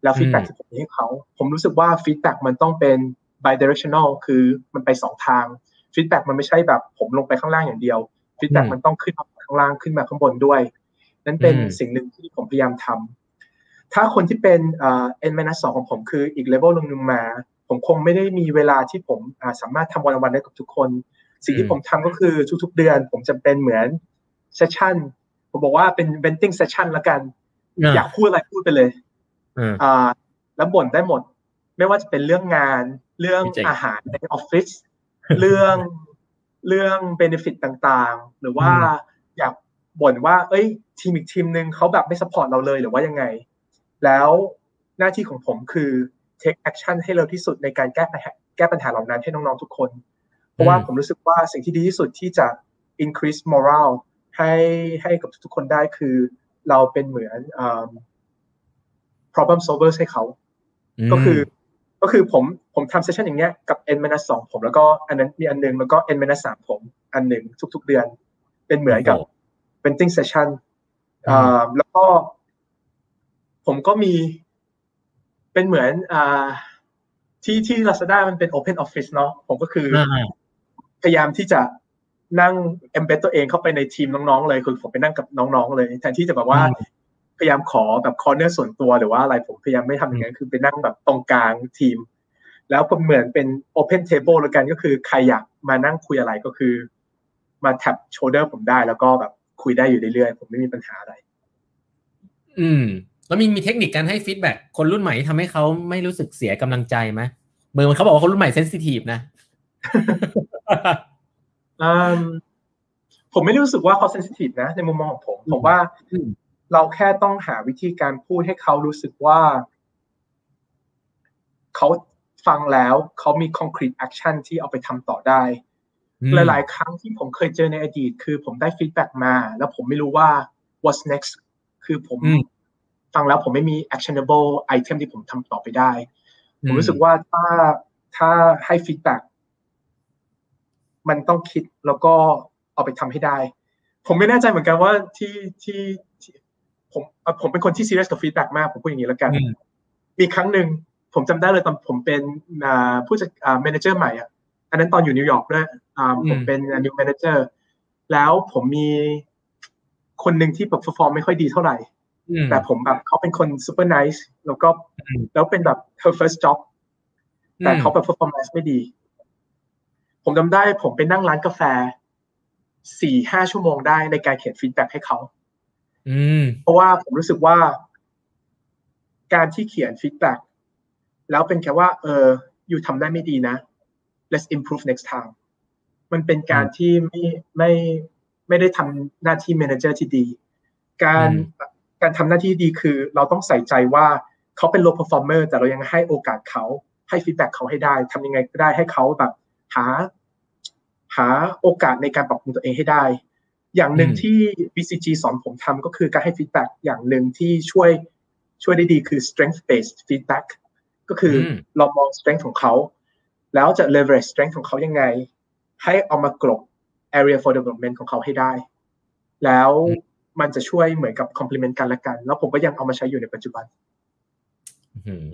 แล้ว feedback ที่ผมให้เขา ผมรู้สึกว่า feedback มันต้องเป็น bi directional คือมันไปสองทาง feedback มันไม่ใช่แบบ ผมลงไปข้างล่างอย่างเดียว feedback มันต้องขึ้นมาข้างล่างขึ้นมาข้างบนด้วย นั่นเป็นสิ่งหนึ่งที่ผมพยายามทำถ้าคนที่เป็น N minus สองของผมคืออีกเลเวลลงนึงมา ผมคงไม่ได้มีเวลาที่ผมสามารถทำ one one ได้กับทุกคน สิ่งที่ผมทำก็คือทุก ๆ เดือน ผมจะเป็นเหมือน session ผมบอกว่าเป็น venting session ละกัน อยากพูดอะไรพูดไปเลยอ่าแล้วบ่นได้หมด ไม่ว่าจะเป็นเรื่องงาน เรื่องอาหารในออฟฟิศเรื่องเรื่อง benefit ต่างๆ หรือว่าอยากบ่นว่า เอ้ย ทีมอีกทีมหนึ่งเขาแบบไม่ support เราเลยหรือว่ายังไง แล้วหน้าที่ของผมคือ take action ให้เร็วที่สุดในการแก้ปัญหาแก้ปัญหาเหล่านั้นให้น้องๆทุกคน เพราะว่าผมรู้สึกว่าสิ่งที่ดีที่สุดที่จะ increase morale ให้ให้กับทุกคนได้คือเราเป็นเหมือน problem solvers ให้เขา ก็คือก็คือผมผมทำเซสชันอย่างเงี้ยกับ n สสองผมแล้วก็อันนั้นมีอันนึงแล้วก็ n สามผมอันหนึ่งทุก ๆ เดือน เป็นเหมือนกับเป็นติ้งเซสชันแล้วก็ผมก็มี เป็นเหมือนอ่าที่ที่ Lazada มันเป็น Open Office เนาะผมก็คือ พยายามที่จะนั่ง embed ตัวเองเข้าไปในทีมน้องๆเลยคือผมไปนั่งกับน้องๆ เลยแทนที่จะแบบว่าพยายามขอแบบคอร์เนอร์ส่วนตัวหรือว่าอะไรผมพยายามไม่ทำอย่างนั้นคือไปนั่งแบบตรงกลางทีม แล้วผมเหมือนเป็น Open Table แล้วกันก็คือใครอยากมานั่งคุยอะไรก็คือ มาแท็บโชเดอร์ผมได้แล้วก็แบบคุยได้อยู่เรื่อยๆผมไม่มีปัญหาอะไร อืม แล้วมีมีเทคนิคการให้ฟีดแบ็คนรุ่นใหม่ทำให้เขาไม่รู้สึกเสียกำลังใจไหมเบอร์มันเขาบอกว่าคนรุ่นใหม่เซนซิทีฟนะผมไม่รู้สึกว่าเขาเซนซิทีฟนะ ในมุมมองของผม ผมว่าเราแค่ต้องหาวิธีการพูดให้เขารู้สึกว่า เขาฟังแล้วเขามี concrete action ที่เอาไปทำต่อได้ หลาย ๆ ครั้งที่ผมเคยเจอในอดีต คือผมได้ feedback มา แล้วผมไม่รู้ว่า what's next คือผม ฟังแล้วผมไม่มี actionable item ที่ผมทำต่อไปได้ ผมรู้สึกว่าถ้าถ้าให้ feedback มันต้องคิดแล้วก็เอาไปทำให้ได้ ผมไม่แน่ใจเหมือนกันว่าที่ที่ผมผมเป็นคนที่ซีเรียสกับ feedback มาก ผมพูดอย่างนี้แล้วกัน มีครั้งหนึ่งผมจำได้เลยตอนผมเป็นผู้จัด manager ใหม่อะอันนั้นตอนอยู่นิวยอร์กด้วยผมเป็น new manager แล้วผมมีคนหนึ่งที่แบบ perform ไม่ค่อยดีเท่าไหร่ แต่ผมแบบเขาเป็นคน super nice แล้วก็แล้วเป็นแบบ her first job แต่เขาแบบ performance ไม่ดี ผมจำได้ผมไปนั่งร้านกาแฟสี่ห้าชั่วโมงได้ในการเขียน feedback ให้เขาเพราะว่าผมรู้สึกว่า การที่เขียนฟีดแบ็แล้วเป็นแค่ว่า เออ อยู่ทำได้ไม่ดีนะ let's improve next time มันเป็นการที่ไม่ไม่ไม่ได้ทำหน้าที่ manager ที่ดี การ การทำหน้าที่ดีคือ เราต้องใส่ใจว่าเขาเป็น low performer แต่เรายังให้โอกาสเขาให้ feedback เขาให้ได้ทำยังไงก็ได้ให้เขาแบบหา หาโอกาสในการปรับปรุงตัวเองให้ได้ อย่างหนึ่งที่ BCG สอนผมทำก็คือการให้ feedback อย่างหนึ่งที่ช่วยช่วยได้ดีคือ strength based feedback ก็คือเรามอง strength ของเขา แล้วจะ leverage strength ของเขายังไง ให้เอามากรบ area for development ของเขาให้ได้ แล้ว มันจะช่วยเหมือนกับ complement กันละกัน แล้วผมก็ยังเอามาใช้อยู่ในปัจจุบัน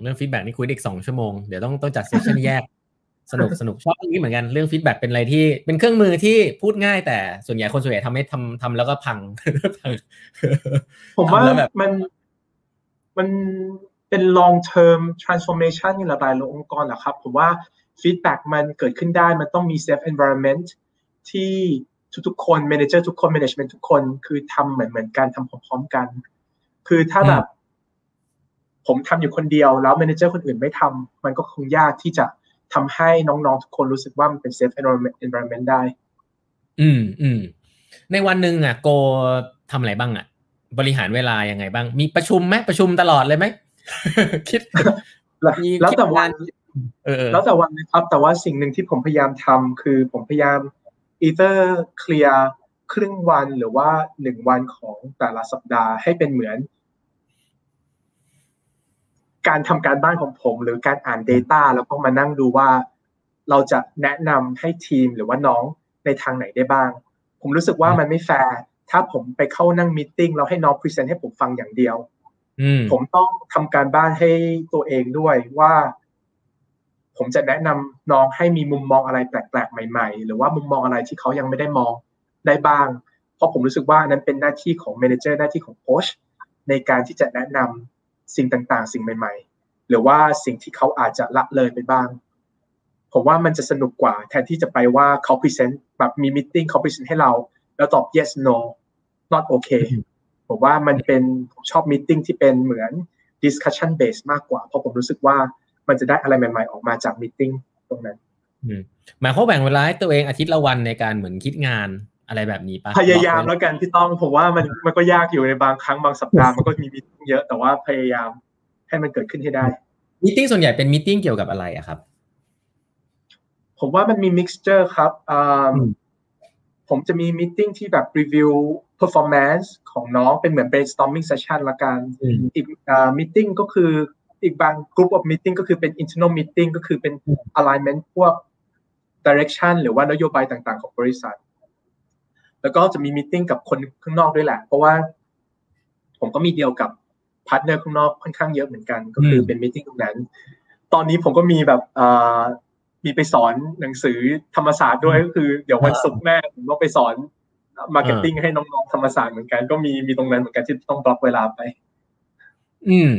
เรื่อง feedback นี่คุยอีกสองชั่วโมง เดี๋ยวต้องต้องจัด session แยก สนุกสนุกชอบเรื่องนี้เหมือนกันเรื่อง feedback เป็นอะไรที่เป็นเครื่องมือที่พูดง่าย แต่ส่วนใหญ่คนส่วนใหญ่ทำให้ทำทำแล้วก็พัง ผมว่ามันมันเป็น long term transformation ในหลายๆองค์กรแหละครับ ผมว่าฟีดแบ็มันเกิดขึ้นได้มันต้องมี safe environment ที่ ทุกๆคน manager ทุกคน management ทุกคนคือทำเหมือนเหมือนกันทำพร้อมๆกัน คือถ้าแบบ ผมทำอยู่คนเดียวแล้ว manager คนอื่นไม่ทำมันก็คงยากที่จะทำให้น้องๆทุกคนรู้สึกว่ามันเป็น safe environment ได้ อืมอืมในวันหนึ่งอะ โกทำอะไรบ้างอะ บริหารเวลายังไงบ้าง มีประชุมไหมประชุมตลอดเลยไหมคิดแล้วแต่วันแล้วแต่วันนะครับ แต่ว่าสิ่งหนึ่งที่ผมพยายามทำคือผมพยายาม อีเตอร์เคลียร์ครึ่งวันหรือว่าหนึ่งวันของแต่ละสัปดาห์ให้เป็นเหมือน การทำการบ้านของผมหรือการอ่าน Data แล้วก็มานั่งดูว่า เราจะแนะนำให้ทีมหรือว่าน้องในทางไหนได้บ้าง ผมรู้สึกว่ามันไม่แฟร์ถ้าผมไปเข้านั่ง meeting แล้วให้น้อง present ให้ผมฟังอย่างเดียวผมต้องทำการบ้านให้ตัวเองด้วยว่า ผมจะแนะนำน้องให้มีมุมมองอะไรแปลกๆ ใหม่ ๆ หรือว่ามุมมองอะไรที่เขายังไม่ได้มองได้บ้าง เพราะผมรู้สึกว่านั้นเป็นหน้าที่ของ manager หน้าที่ของโค้ชในการที่จะแนะนำสิ่งต่างๆ สิ่งใหม่ ๆ หรือว่าสิ่งที่เขาอาจจะละเลยไปบ้าง ผมว่ามันจะสนุกกว่า แทนที่จะไปว่าเขา present แบบมี meeting เขา present ให้เรา แล้วตอบ yes no not okay ผมว่ามันเป็นผมชอบ meeting ที่เป็นเหมือน discussion base มากกว่า เพราะผมรู้สึกว่า มันจะได้อะไรใหม่ๆ ออกมาจากมิ팅ตรงนั้นหมายความแบ่งเวลาให้ตัวเองอาทิตย์ละวันในการเหมือนคิดงานอะไรแบบนี้ปะพยายามแล้วกันที่ต้องผมว่ามันมันก็ยากอยู่ในบางครั้งบางสัปดาห์มันก็มีมิ팅เยอะ แต่ว่าพยายามให้มันเกิดขึ้นให้ได้มิ팅ส่วนใหญ่เป็นมิ팅เกี่ยวกับอะไรอะครับ ผมว่ามันมี mixture ครับผมจะมีมิ팅ที่แบบรีวิว performance ของน้องเป็นเหมือน brainstorming session ละกัน อีกมิ팅ก็คือ อีกบาง group of meeting ก็คือเป็น internal meeting ก็คือเป็น alignment พวก direction หรือว่านโยบายต่างๆ ของบริษัท แล้วก็จะมี meeting กับคนข้างนอกด้วยแหละ เพราะว่า ผมก็มีเดียวกับ partner ข้างนอกค่อนข้างเยอะเหมือนกัน ก็คือเป็น meeting ตรงนั้น ตอนนี้ผมก็มีแบบมีไปสอนหนังสือธรรมศาสตร์ด้วยก็คือเดี๋ยววันศุกร์เนี่ยผมต้องไปสอน marketing ให้น้องๆธรรมศาสตร์เหมือนกัน ก็มีมีตรงนั้นเหมือนกันที่ต้องบล็อกเวลาไป อืม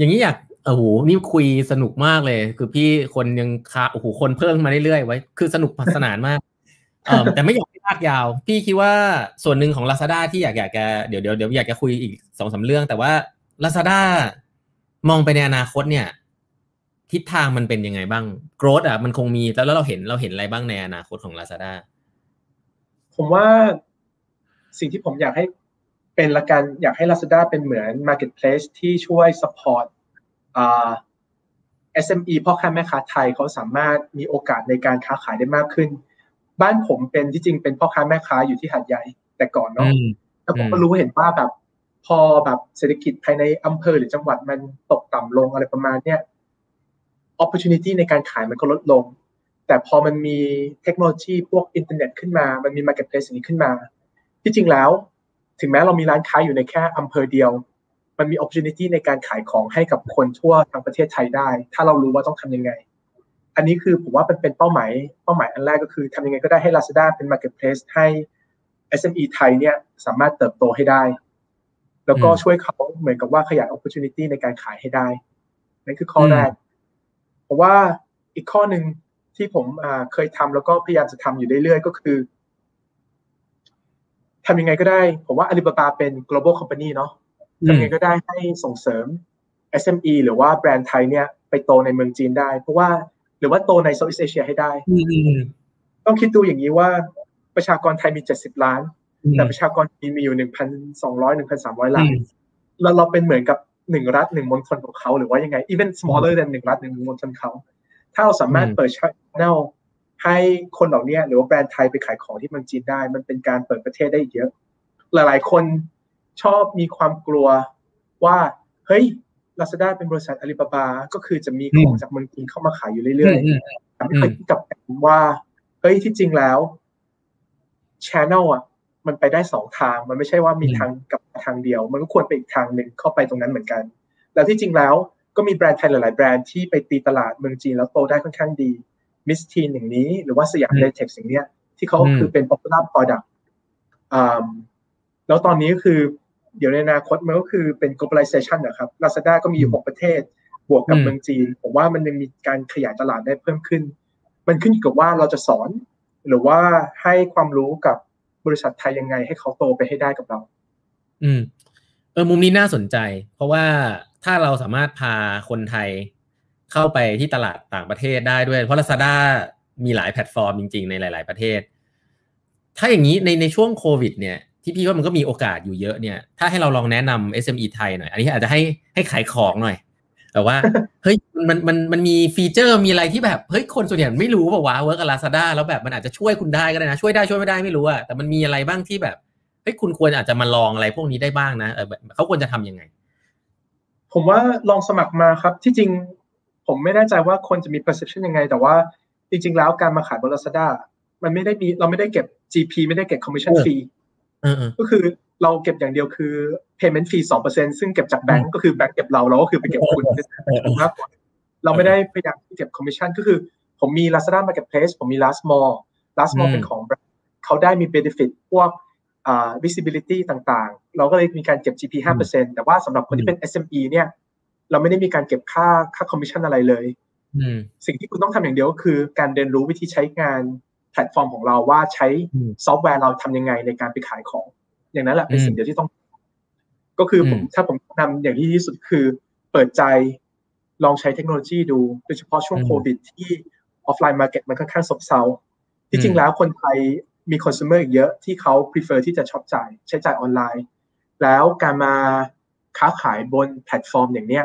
อย่างนี้อยากโอ้โหนี่คุยสนุกมากเลย คือพี่คนยังคาโอ้โหคนเพิ่มมาเรื่อยๆไว้ คือสนุกสนานมากเออแต่ไม่อยากให้ลากยาว พี่คิดว่าส่วนหนึ่งของ Lazada ที่อยากอยากจะเดี๋ยวเดี๋ยวเดี๋ยวอยากจะคุยอีกสองสาเรื่อง แต่ว่า Lazada มองไปในอนาคตเนี่ย ทิศทางมันเป็นยังไงบ้างโกรดอะมันคงมีแล้วแล้วเราเห็นเราเห็นอะไรบ้างในอนาคตของ Lazada ผมว่าสิ่งที่ผมอยากให้ เป็นละกันอยากให้ Lazada เป็นเหมือน Marketplace ที่ช่วย support อ่า SME พ่อค้าแม่ค้าไทยเขาสามารถมีโอกาสในการค้าขายได้มากขึ้น บ้านผมเป็นที่จริงเป็นพ่อค้าแม่ค้าอยู่ที่หาดใหญ่แต่ก่อนเนาะแล้วผมก็รู้เห็นว่าแบบ พอแบบเศรษฐกิจภายในอำเภอหรือจังหวัดมันตกต่ำลงอะไรประมาณเนี้ย opportunity ในการขายมันก็ลดลง แต่พอมันมีเทคโนโลยีพวกอินเทอร์เน็ตขึ้นมา มันมี marketplace อย่างนี้ขึ้นมา ที่จริงแล้ว ถึงแม้เรามีร้านค้าอยู่ในแค่อำเภอเดียว มันมี opportunity ในการขายของให้กับคนทั่วทั้งประเทศไทยได้ ถ้าเรารู้ว่าต้องทำยังไง อันนี้คือผมว่าเป็นเป็นเป้าหมายเป้าหมายอันแรกก็คือทำยังไงก็ได้ให้ Lazada เป็น marketplace ให้ SME ไทยเนี่ยสามารถเติบโตให้ได้ แล้วก็ช่วยเขาเหมือนกับว่าขยาย opportunity ในการขายให้ได้นั่นคือข้อแรกเพราะว่าอีกข้อหนึ่งที่ผมเคยทำแล้วก็พยายามจะทำอยู่เรื่อยๆก็คือ ทำยังไงก็ได้ ผมว่า Alibaba เป็น global company เนาะทำยังไงก็ได้ให้ส่งเสริม SME หรือว่าแบรนด์ไทยเนี่ยไปโตในเมืองจีนได้ เพราะว่าหรือว่าโตในโซนอีสเอเชียให้ได้ต้องคิดดูอย่างนี้ว่าประชากรไทยมี 70 ล้าน แต่ประชากรจีนมีอยู่ 1,200 1,300 ล้านแล้วเราเป็นเหมือนกับหนึ่งรัฐหนึ่งมณฑลของเขาหรือว่ายังไง even smaller than หนึ่งรัฐหนึ่งมณฑลเขา ถ้าเราสามารถเปิดช่อง ให้คนเหล่านี้หรือว่าแบรนด์ไทยไปขายของที่เมืองจีนได้ มันเป็นการเปิดประเทศได้เยอะ หลายๆ คนชอบมีความกลัวว่าเฮ้ยลาซาด้าเป็นบริษัทอาลีบาบา ก็คือจะมีของจากเมืองจีนเข้ามาขายอยู่เรื่อยๆแต่ไม่เคยคิดกับว่าเฮ้ยที่จริงแล้วchannel อะ มันไปได้สองทาง มันไม่ใช่ว่ามีทางกับทางเดียว มันก็ควรไปอีกทางหนึ่งเข้าไปตรงนั้นเหมือนกัน แล้วที่จริงแล้วก็มีแบรนด์ไทยหลาย ๆ แบรนด์ที่ไปตีตลาดเมืองจีนแล้วโตได้ค่อนข้างดี Mistine อย่างนี้ หรือว่า Siam Latex อย่างนี้ที่เขาคือเป็น popular product แล้วตอนนี้ก็คือเดี๋ยวในอนาคตมันก็คือเป็น globalization นะครับ Lazada ก็มีอยู่ 6 ประเทศ บวกกับเมืองจีน ผมว่ามันยังมีการขยายตลาดได้เพิ่มขึ้น มันขึ้นอยู่กับว่าเราจะสอน หรือว่าให้ความรู้กับบริษัทไทยยังไง ให้เขาโตไปให้ได้กับเรา อืม เออมุมนี้น่าสนใจ เพราะว่าถ้าเราสามารถพาคนไทย เข้าไปที่ตลาดต่างประเทศได้ด้วย เพราะ Lazada มีหลายแพลตฟอร์มจริง ๆ ในหลาย ๆประเทศ ถ้าอย่างนี้ในในช่วงโควิดเนี่ยที่พี่ว่ามันก็มีโอกาสอยู่เยอะเนี่ย ถ้าให้เราลองแนะนำ SME ไทยหน่อย อันนี้อาจจะให้ให้ขายของหน่อย แต่ว่า เฮ้ย มัน มัน มันมี feature มีอะไรที่แบบ เฮ้ย คนส่วนใหญ่ไม่รู้ป่าวว่า work กับลาซาด้าแล้วแบบมันอาจจะช่วยคุณได้ก็ได้นะ ช่วยได้ช่วยไม่ได้ไม่รู้อะแต่มันมีอะไรบ้างที่แบบ เฮ้ย คุณควรอาจจะมาลองอะไรพวกนี้ได้บ้างนะ เออเขาควรจะทำยังไง ผมว่าลองสมัครมาครับ ที่จริง ผมไม่แน่ใจว่าคนจะมี perception ยังไง แต่ว่าจริง ๆ แล้วการมาขายบนลาซาด้ามันไม่ได้มีเราไม่ได้เก็บ GP ไม่ได้เก็บ commission fee ก็คือเราเก็บอย่างเดียวคือ payment fee สองเปอร์เซ็นซึ่งเก็บจากแบงก์ก็คือแบงก์เก็บเราเราก็คือไปเก็บคุณมากกว่าเราไม่ได้พยายามเก็บ commission ก็คือ ผมมี Lazada Marketplace ผมมี Last Mall Last Mall เป็นของแบรนด์เขาได้มี benefit พวก visibility ต่างๆ เราก็เลยมีการเก็บ GP 5%แต่ว่าสำหรับคนที่เป็น SME เนี่ย เราไม่ได้มีการเก็บค่าค่า commission อะไรเลยสิ่งที่คุณต้องทำอย่างเดียวก็คือ การเรียนรู้วิธีใช้งานแพลตฟอร์มของเราว่าใช้ซอฟต์แวร์เราทำยังไงในการไปขายของ อย่างนั้นแหละเป็นสิ่งเดียวที่ต้อง ก็คือผมถ้าผมแนะนำอย่างที่ที่สุดคือ เปิดใจลองใช้เทคโนโลยีดู โดยเฉพาะช่วงโควิดที่ offline market มันค่อนข้างซบเซาที่จริงแล้วคนไทยมี consumer อีกเยอะที่เขา prefer ที่จะช็อปจ่ายใช้จ่ายออนไลน์ แล้วการมาค้าขายบนแพลตฟอร์มอย่างเนี้ย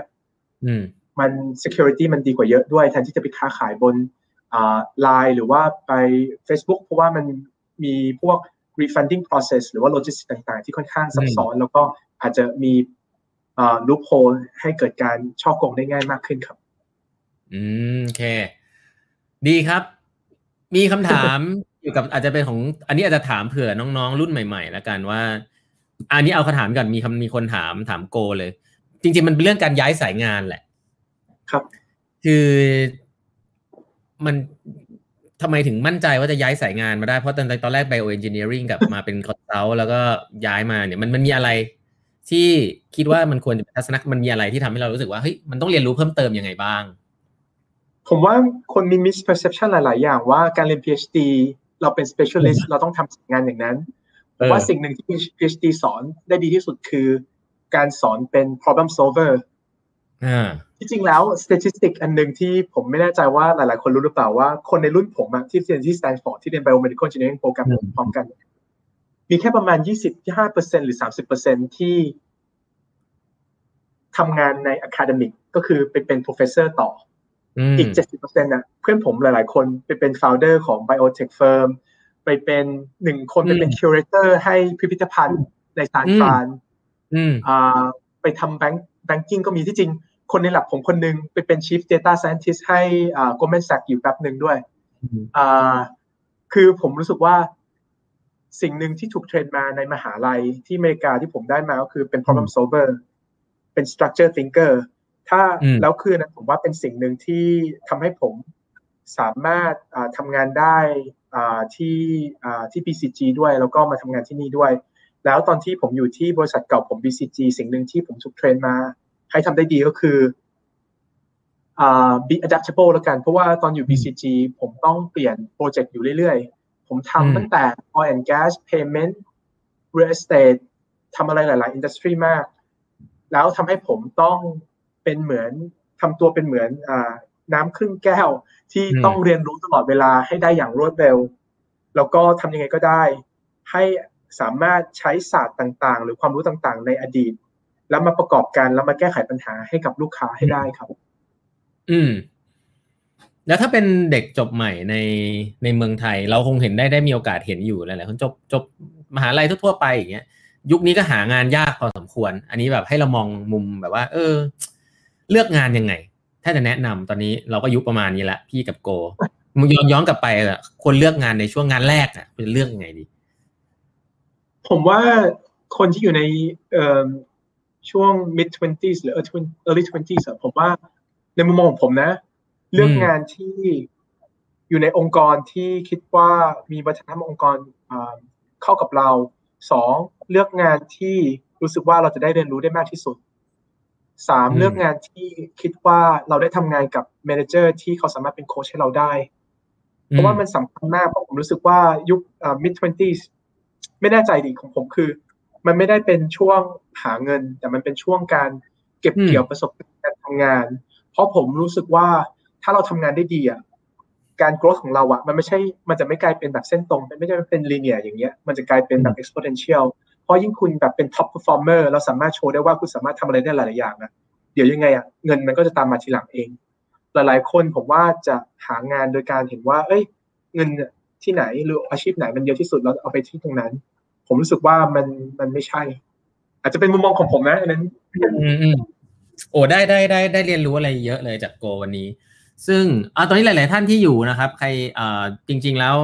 มัน security มันดีกว่าเยอะด้วยแทนที่จะไปค้าขายบนไลน์หรือว่าไป Facebook เพราะว่ามันมีพวก refunding process หรือว่า logistics ต่างๆ ที่ค่อนข้างซับซ้อน แล้วก็อาจจะมีลูปโฮลให้เกิดการช่อโกงได้ง่ายมากขึ้นครับ อืมโอเค ดีครับ มีคำถามเกี่ยวกับอาจจะเป็นของ อันนี้อาจจะถามเผื่อน้องๆ รุ่นใหม่ๆ แล้วกันว่า อันนี้เอาคำถามก่อนมีคำมีคนถามถามโกเลย จริงๆ มันเป็นเรื่องการย้ายสายงานแหละ ครับ คือมันทำไมถึงมั่นใจว่าจะย้ายสายงานมาได้ เพราะตอนตอนแรกไบโอเอนจิเนียริงกับมาเป็นคอนซัลท์แล้วก็ย้ายมาเนี่ยมันมันมีอะไร ที่คิดว่ามันควรจะทัศนะมันมีอะไรที่ทำให้เรารู้สึกว่าเฮ้ยมันต้องเรียนรู้เพิ่มเติมยังไงบ้าง ผมว่าคนมี misperception หลาย ๆ อย่างว่าการเรียน PhD เราเป็น specialist เราต้องทำงานอย่างนั้นผมว่าสิ่งหนึ่งที่ PhD สอนได้ดีที่สุดคือ การสอนเป็น problem solver ที่จริงแล้ว statistic อันหนึ่งที่ผมไม่แน่ใจว่าหลาย ๆ คนรู้หรือเปล่าว่าคนในรุ่นผมที่เรียนที่ Stanford ที่เรียน biomedical engineering program พร้อมกัน มีแค่ประมาณ 25%หรือ 30%ที่ทำงานใน academic ก็คือไปเป็น professor ต่อ อีก 70%นะเพื่อนผมหลาย ๆ คนไปเป็น founder ของ biotech firm ไปเป็นหนึ่งคนไปเป็น curator ให้พิพิธภัณฑ์ในซานฟราน ไปทำแบงค์ banking ก็มีที่จริง คนในแล็บผมคนนึงไปเป็น Chief Data Scientist ให้ Goldman Sachs อยู่แป๊บหนึ่งด้วยคือผมรู้สึกว่าสิ่งหนึ่งที่ถูก train มาในมหาลัยที่อเมริกาที่ผมได้มาก็คือเป็น problem solver เป็น structure thinker ถ้าแล้วคือนะผมว่าเป็นสิ่งหนึ่งที่ทำให้ผมสามารถทำงานได้ที่ที่ BCG ด้วย แล้วก็มาทำงานที่นี่ด้วย แล้วตอนที่ผมอยู่ที่บริษัทเก่าผม BCG สิ่งหนึ่งที่ผมถูก train มา ให้ทำได้ดีก็คือ be adaptable แล้วกัน เพราะว่าตอนอยู่ BCG ผมต้องเปลี่ยนโปรเจกต์อยู่เรื่อยๆ ผมทำตั้งแต่ oil and gas payment real estate ทำอะไรหลาย ๆ industry มาก แล้วทำให้ผมต้องเป็นเหมือนทำตัวเป็นเหมือนอน้ำครึ่งแก้วที่ต้องเรียนรู้ตลอดเวลาให้ได้อย่างรวดเร็ว แล้วก็ทำยังไงก็ได้ ให้ สามารถใช้ศาสตร์ต่างๆ หรือความรู้ต่างๆ ในอดีต แล้วมาประกอบกันแล้วมาแก้ไขปัญหาให้กับลูกค้าให้ได้ครับ อืม แล้วถ้าเป็นเด็กจบใหม่ในในเมืองไทย เราคงเห็นได้ได้มีโอกาสเห็นอยู่หลายๆคนจบจบมหาลัยทั่วๆไปอย่างเงี้ยยุคนี้ก็หางานยากพอสมควร อันนี้แบบให้เรามองมุมแบบว่า เออ เลือกงานยังไง ถ้าจะแนะนำตอนนี้เราก็ยุคประมาณนี้ละพี่กับโกมึงย้อนย้อนกลับไปอะคนเลือกงานในช่วงงานแรกอะเป็นเลือกยังไงดี ผมว่าคนที่อยู่ในช่วง mid twenties หรือ early twenties ผมว่าในมุมมองของผมนะ เลือกงานที่อยู่ในองค์กรที่คิดว่ามีวัฒนธรรมองค์กรเข้ากับเราสองเลือกงานที่รู้สึกว่าเราจะได้เรียนรู้ได้มากที่สุดสามเลือกงานที่คิดว่าเราได้ทำงานกับเมนเจอร์ที่เขาสามารถเป็นโค้ชให้เราได้ เพราะว่ามันสำคัญมากเพราะผมรู้สึกว่ายุค mid twenties ไม่แน่ใจดีของผมคือ มันไม่ได้เป็นช่วงหาเงิน แต่มันเป็นช่วงการเก็บเกี่ยวประสบการณ์การทำงาน เพราะผมรู้สึกว่าถ้าเราทำงานได้ดีอะการ growth ของเราอะมันไม่ใช่มันจะไม่กลายเป็นแบบเส้นตรงไม่ใช่เป็น linear อย่างเงี้ยมันจะกลายเป็นแบบ exponential เพราะยิ่งคุณแบบเป็น top performer เราสามารถโชว์ได้ว่าคุณสามารถทำอะไรได้หลายๆอย่างนะเดี๋ยวยังไงอะเงินมันก็จะตามมาทีหลังเอง หลายๆคนผมว่าจะหางานโดยการเห็นว่า เอ้ย เงินที่ไหนหรืออาชีพไหนมันเยอะที่สุดเราเอาไปที่ตรงนั้น ผมรู้สึกว่ามันมันไม่ใช่ อาจจะเป็นมุมมองของผมนะอันนั้นโอ้ได้ได้ได้ได้เรียนรู้อะไรเยอะเลยจากโกวันนี้ ซึ่งอ่าตอนนี้หลาย ๆ ท่านที่อยู่นะครับ ใครอ่าจริง ๆ แล้ว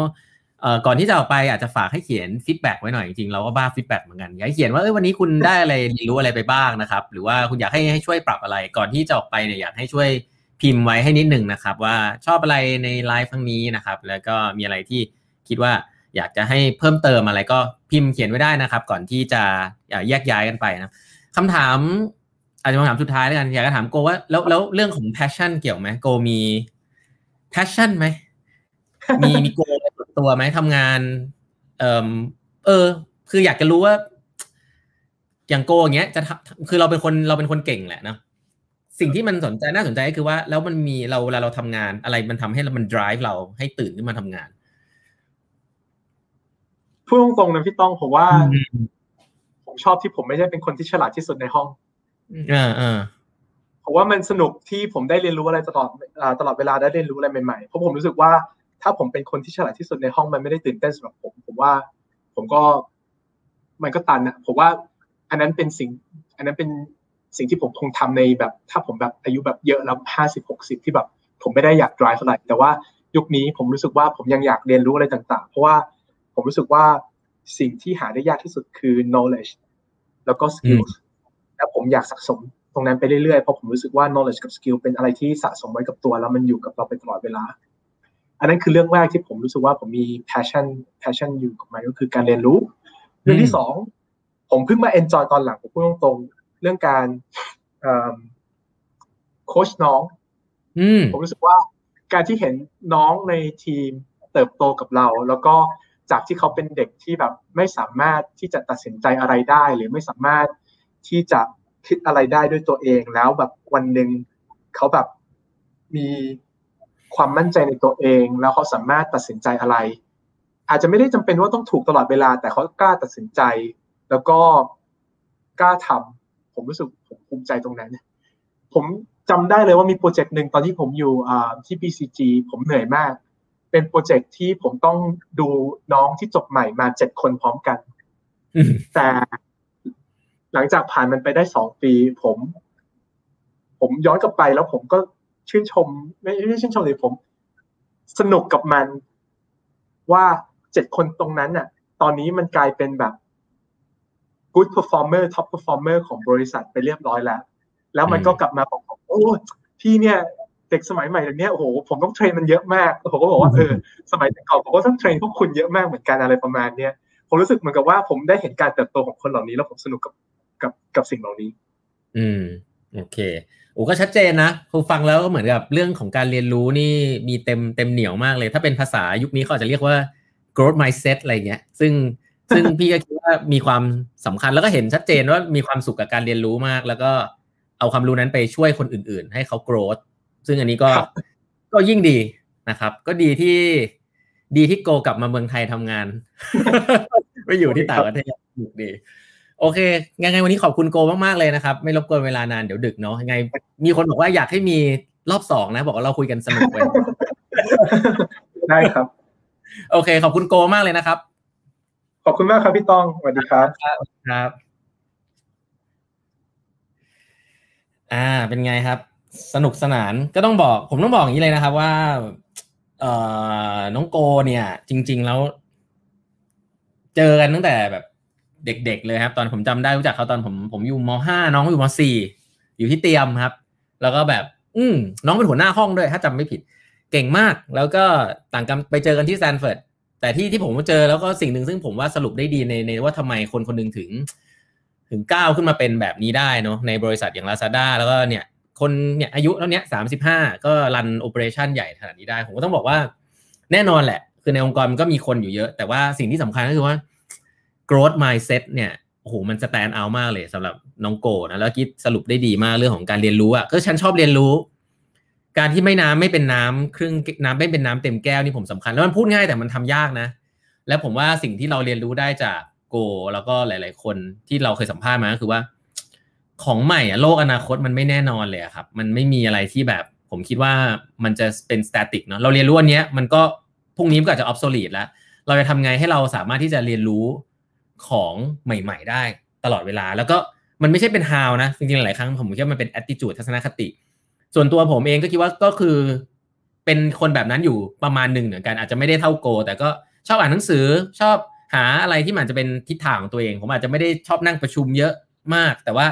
เอ่อก่อนที่จะออกไปอาจจะฝากให้เขียน feedback ไว้หน่อยจริงๆเราก็บ้า feedback เหมือนกันอยากเขียนว่าเอ้ยวันนี้คุณได้อะไรเรียนรู้อะไรไปบ้างนะครับ หรือว่าคุณอยากให้ให้ช่วยปรับอะไร ก่อนที่จะออกไปเนี่ยอยากให้ช่วยพิมพ์ไว้ให้นิดหนึ่งนะครับ ว่าชอบอะไรในไลฟ์ครั้งนี้นะครับ แล้วก็มีอะไรที่คิดว่าอยากจะให้เพิ่มเติมอะไรก็ พิมพ์เขียนไว้ได้นะครับ ก่อนที่จะแยกย้ายกันไปนะคำถาม อาจจะคำถามสุดท้ายแล้วกันอยากจะถามโกว่าแล้วแล้วเรื่องของ passion เกี่ยวไหมโกมี passion ไหมมีมีโกตัวไหมทำงาน เออเออ คืออยากจะรู้ว่า อย่างโกอย่างเงี้ย จะคือเราเป็นคนเราเป็นคนเก่งแหละเนาะสิ่งที่มันสนใจน่าสนใจก็คือว่า แล้วมันมีเราเวลาเราทำงานอะไรมันทำให้เรามัน drive เราให้ตื่นขึ้นมาทำงาน พูดตรงๆนะพี่ต้องผมว่า ผมชอบที่ผมไม่ใช่เป็นคนที่ฉลาดที่สุดในห้องอ่าอ่าผมว่ามันสนุกที่ผมได้เรียนรู้อะไรตลอดตลอดเวลาได้เรียนรู้อะไรใหม่ๆเพราะผมรู้สึกว่าถ้าผมเป็นคนที่ฉลาดที่สุดในห้องมันไม่ได้ตื่นเต้นสำหรับผม ผมว่า ผมก็ มันก็ตันอะผมว่า อันนั้นเป็นสิ่ง อันนั้นเป็นสิ่งที่ผมคงทำในแบบ ถ้าผมแบบอายุแบบเยอะแล้วห้าสิบหกสิบที่แบบ ผมไม่ได้อยาก drive เท่าไหร่แต่ว่ายุคนี้ผมรู้สึกว่าผมยังอยากเรียนรู้อะไรต่าง ๆ เพราะว่า ผมรู้สึกว่าสิ่งที่หาได้ยากที่สุดคือ knowledge แล้วก็ skills และผมอยากสะสมตรงนั้นไปเรื่อยๆ เพราะผมรู้สึกว่า knowledge กับ skill เป็นอะไรที่สะสมไว้กับตัว แล้วมันอยู่กับเราไปตลอดเวลา อันนั้นคือเรื่องแรกที่ผมรู้สึกว่าผมมี passion passion อยู่กับมันก็คือการเรียนรู้ เรื่องที่สองผมเพิ่งมา enjoy ตอนหลังผมพูดตรงๆ เรื่องการโค้ชน้อง ผมรู้สึกว่าการที่เห็นน้องในทีมเติบโตกับเรา แล้วก็ จากที่เขาเป็นเด็กที่แบบไม่สามารถที่จะตัดสินใจอะไรได้ หรือไม่สามารถที่จะคิดอะไรได้ด้วยตัวเองแล้วแบบวันหนึ่งเขาแบบมีความมั่นใจในตัวเอง แล้วเขาสามารถตัดสินใจอะไร อาจจะไม่ได้จำเป็นว่าต้องถูกตลอดเวลา แต่เขากล้าตัดสินใจ แล้วก็กล้าทำผมรู้สึกผมภูมิใจตรงนั้น ผมจำได้เลยว่ามีโปรเจกต์หนึ่งตอนที่ผมอยู่ที่ BCG ผมเหนื่อยมาก เป็นโปรเจกต์ที่ผมต้องดูน้องที่จบใหม่มาเจ็ดคนพร้อมกัน แต่หลังจากผ่านมันไปได้สองปี ผม ผมย้อนกลับไปแล้วผมก็ชื่นชม ไม่ไม่ชื่นชมเลยผม สนุกกับมันว่าเจ็ดคนตรงนั้นน่ะ ตอนนี้มันกลายเป็นแบบ good performer top performer ของบริษัทไปเรียบร้อยแล้ว แล้วมันก็กลับมาบอกโอ้พี่เนี่ย เด็กสมัยใหม่เนี้ยโอ้โหผมต้องเทรนมันเยอะมากผมก็บอกว่าเออสมัยก่อนผมก็ต้องเทรนพวกคุณเยอะมากเหมือนกันอะไรประมาณเนี้ยผมรู้สึกเหมือนกับว่าผมได้เห็นการเติบโตของคนเหล่านี้แล้วผมสนุกกับกับกับสิ่งเหล่านี้ อืมโอเคโอ้ก็ชัดเจนนะคือฟังแล้วก็เหมือนกับเรื่องของการเรียนรู้นี่มีเต็มเต็มเหนียวมากเลย ถ้าเป็นภาษายุคนี้เขาจะเรียกว่า growth mindset อะไรเงี้ย ซึ่งซึ่งพี่ก็คิดว่ามีความสำคัญแล้วก็เห็นชัดเจนว่ามีความสุขกับการเรียนรู้มาก แล้วก็เอาความรู้นั้นไปช่วยคนอื่น ๆ ให้เขา growth ซึ่งอันนี้ก็ก็ยิ่งดีนะครับ ก็ดีที่ดีที่โกกลับมาเมืองไทยทำงานไม่อยู่ที่ต่างประเทศดี โอเคยังไงวันนี้ขอบคุณโกมากๆเลยนะครับ ไม่รบกวนเวลานานเดี๋ยวดึกเนาะยังไง มีคนบอกว่าอยากให้มีรอบสองนะ บอกว่าเราคุยกันสนุกไปได้ครับ โอเค ขอบคุณโกมากเลยนะครับ ขอบคุณมากครับพี่ต้องสวัสดีครับครับ อ่า เป็นไงครับ สนุกสนานก็ต้องบอก ผมต้องบอกอย่างนี้เลยนะครับ ว่า เอ่อน้องโกเนี่ย จริง ๆแล้ว เจอกันตั้งแต่แบบเด็กๆเลยครับ ตอนผมจำได้รู้จักเขาตอนผมผมอยู่มห้าน้องอยู่มสี่อยู่ที่เตรียมครับ แล้วก็แบบ อืมน้องเป็นหัวหน้าห้องด้วย ถ้าจำไม่ผิด เก่งมาก แล้วก็ต่างกันไปเจอกันที่แซนเฟิร์ดแต่ที่ที่ผมเจอแล้วก็สิ่งหนึ่งซึ่งผมว่าสรุปได้ดีในในว่าทำไมคนคนหนึ่งถึง ถึงก้าวขึ้นมาเป็นแบบนี้ได้เนาะในบริษัทอย่าง Lazada แล้วก็เนี่ย คนเนี่ยอายุแล้วเนี้ยสามสิบห้าก็รันโอเปอเรชันใหญ่ขนาดนี้ได้ ผมก็ต้องบอกว่า แน่นอนแหละ คือในองค์กรมันก็มีคนอยู่เยอะ แต่ว่าสิ่งที่สำคัญก็คือว่า growth mindset เนี่ยโอ้โหมันสแตนเอามากเลยสำหรับน้องโกนะแล้วคิดสรุปได้ดีมากเรื่องของการเรียนรู้อะก็ฉันชอบเรียนรู้ การที่ไม่น้ำไม่เป็นน้ำครึ่งน้ำไม่เป็นน้ำเต็มแก้วนี่ผมสำคัญ แล้วมันพูดง่ายแต่มันทำยากนะ แล้วผมว่าสิ่งที่เราเรียนรู้ได้จากโก แล้วก็หลาย ๆ คนที่เราเคยสัมภาษณ์มาก็คือว่า ของใหม่อะโลกอนาคตมันไม่แน่นอนเลยครับ มันไม่มีอะไรที่แบบ ผมคิดว่ามันจะเป็นสแตติกเนาะเราเรียนรู้อันนี้มันก็พรุ่งนี้มันก็จะออฟโซลีดแล้ว เราจะทำไงให้เราสามารถที่จะเรียนรู้ของใหม่ ๆ ได้ตลอดเวลา แล้วก็มันไม่ใช่เป็น how นะจริงๆหลายครั้งผมคิดว่ามันเป็น attitude ทัศนคติ ส่วนตัวผมเองก็คิดว่าก็คือเป็นคนแบบนั้นอยู่ประมาณหนึ่งเหมือนกันอาจจะไม่ได้เท่าโก แต่ก็ชอบอ่านหนังสือชอบหาอะไรที่มันจะเป็นทิศทางของตัวเอง ผมอาจจะไม่ได้ชอบนั่งประชุมเยอะมาก แต่ว่า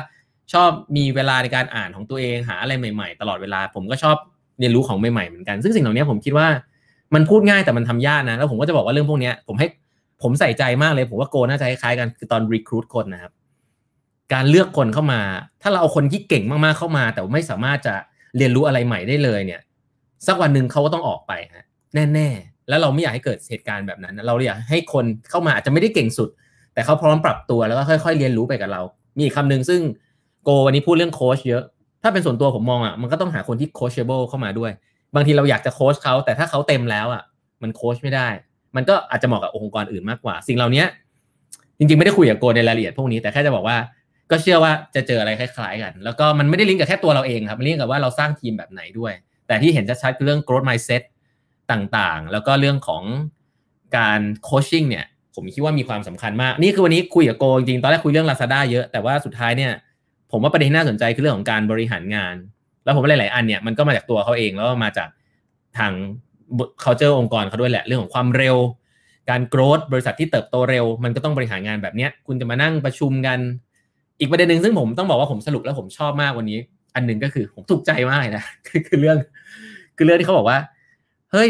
ชอบมีเวลาในการอ่านของตัวเองหาอะไรใหม่ ๆ ตลอดเวลา ผมก็ชอบเรียนรู้ของใหม่ๆเหมือนกัน ซึ่งสิ่งเหล่านี้ผมคิดว่ามันพูดง่ายแต่มันทำยากนะ แล้วผมก็จะบอกว่าเรื่องพวกนี้ผมให้ผมใส่ใจมากเลย ผมว่าโกน่าจะคล้ายกันคือตอนรีคูดคนนะครับ การเลือกคนเข้ามา ถ้าเราเอาคนที่เก่งมากๆเข้ามา แต่ไม่สามารถจะเรียนรู้อะไรใหม่ได้เลยเนี่ย สักวันหนึ่งเขาก็ต้องออกไปฮะแน่ ๆ แล้วเราไม่อยากให้เกิดเหตุการณ์แบบนั้น เราอยากให้คนเข้ามาอาจจะไม่ได้เก่งสุด แต่เขาพร้อมปรับตัวแล้วก็ค่อย ๆ เรียนรู้ไปกับเรา มีคำหนึ่งซึ่ง โกวันนี้พูดเรื่องโค้ชเยอะ ถ้าเป็นส่วนตัวผมมองอะมันก็ต้องหาคนที่ coachable เข้ามาด้วย บางทีเราอยากจะโค้ชเขาแต่ถ้าเขาเต็มแล้วอะมันโค้ชไม่ได้ มันก็อาจจะเหมาะกับองค์กรอื่นมากกว่า สิ่งเหล่านี้จริงๆไม่ได้คุยกับโกในรายละเอียดพวกนี้แต่แค่จะบอกว่าก็เชื่อว่าจะเจออะไรคล้ายๆกัน แล้วก็มันไม่ได้ลิงก์กับแค่ตัวเราเองครับมันลิงก์กับว่าเราสร้างทีมแบบไหนด้วย แต่ที่เห็นชัดๆคือเรื่อง growth mindset ต่างๆ แล้วก็เรื่องของการ coaching เนี่ย ผมคิดว่ามีความสำคัญมาก นี่คือวันนี้คุยกับโกจริงๆตอนแรกคุยเรื่อง Lazada เยอะแต่ว่าสุดท้ายเนี่ย ผมว่าประเด็นที่น่าสนใจคือเรื่องของการบริหารงาน แล้วผมว่าหลาย ๆ อันเนี่ยมันก็มาจากตัวเขาเองแล้วมาจากทาง culture องค์กรเขาด้วยแหละ เรื่องของความเร็ว การโกรธบริษัทที่เติบโตเร็ว มันก็ต้องบริหารงานแบบนี้คุณจะมานั่งประชุมกัน อีกประเด็นหนึ่งซึ่งผมต้องบอกว่าผมสรุปแล้วผมชอบมากวันนี้ อันหนึ่งก็คือผมถูกใจมากนะคือคือเรื่อง คือเรื่องที่เขาบอกว่า เฮ้ย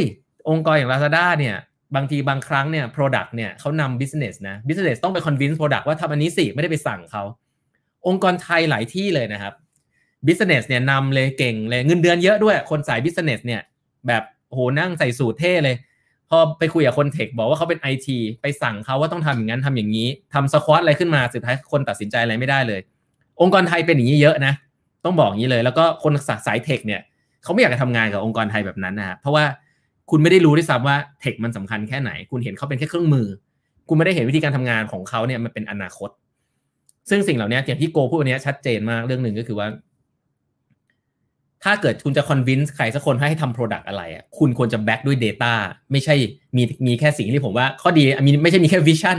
องค์กรอย่าง Lazada เนี่ยบางทีบางครั้งเนี่ย Product เนี่ยเขานำ business นะ business ต้องไป convince product ว่าทำอันนี้สิไม่ได้ไปสั่งเขา องค์กรไทยหลายที่เลยนะครับ business เนี่ยนำเลยเก่งเลยเงินเดือนเยอะด้วยคนสาย business เนี่ย แบบโหนั่งใส่สูทเท่เลย พอไปคุยกับคนเทคบอกว่าเขาเป็นไอทีไปสั่งเขาว่าต้องทำอย่างนั้นทำอย่างนี้ทำสควอตอะไรขึ้นมาสุดท้ายคนตัดสินใจอะไรไม่ได้เลย องค์กรไทยเป็นอย่างนี้เยอะนะ ต้องบอกอย่างนี้เลย แล้วก็คนสายเทคเนี่ยเขาไม่อยากจะทำงานกับองค์กรไทยแบบนั้นนะเพราะว่าคุณไม่ได้รู้ด้วยซ้ำว่าเทคมันสำคัญแค่ไหน คุณเห็นเขาเป็นแค่เครื่องมือ คุณไม่ได้เห็นวิธีการทำงานของเขาเนี่ยมันเป็นอนาคต ซึ่งสิ่งเหล่านี้อย่างที่โกพูดวันนี้ชัดเจนมากเรื่องหนึ่งก็คือว่า ถ้าเกิดคุณจะ convince ใครสักคนให้ทำ product อะไรอะคุณควรจะ back ด้วย data ไม่ใช่มีมีแค่สิ่งที่ผมว่า ข้อดีมีไม่ใช่มีแค่ vision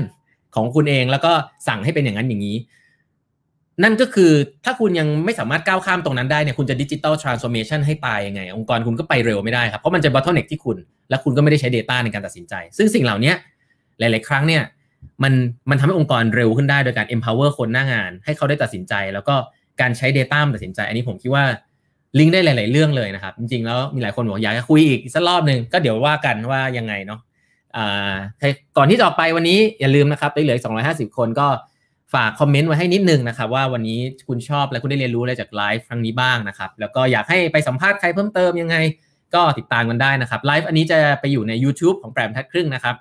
ของคุณเองแล้วก็สั่งให้เป็นอย่างนั้นอย่างนี้ นั่นก็คือถ้าคุณยังไม่สามารถก้าวข้ามตรงนั้นได้เนี่ยคุณจะ digital transformation ให้ตายยังไง องค์กรคุณก็ไปเร็วไม่ได้ครับ เพราะมันจะ bottleneck ที่คุณ และคุณก็ไม่ได้ใช้ Data ในการตัดสินใจ ซึ่งสิ่งเหล่านี้หลาย ๆ ครั้งเนี่ย มันมันทำให้องค์กรเร็วขึ้นได้โดยการ empower คนหน้างาน ให้เขาได้ตัดสินใจ แล้วก็การใช้ Data ตัดสินใจ อันนี้ผมคิดว่าลิงก์ได้หลาย ๆ เรื่องเลยนะครับ จริง ๆ แล้วมีหลายคนบอกอยากจะคุยอีกสักรอบหนึ่งก็เดี๋ยวว่ากันว่ายังไงเนาะก่อนที่จะออกไปวันนี้อย่าลืมนะครับเหลืออีก250 คนก็ฝากคอมเมนต์ไว้ให้นิดนึงนะครับว่าวันนี้คุณชอบและคุณได้เรียนรู้อะไรจากไลฟ์ครั้งนี้บ้างนะครับแล้วก็อยากให้ไปสัมภาษณ์ใครเพิ่มเติมยังไง ก็ติดตามกันได้นะครับไลฟ์อันนี้จะไปอยู่ใน YouTube ของแปรมทัดครึ่งนะครับ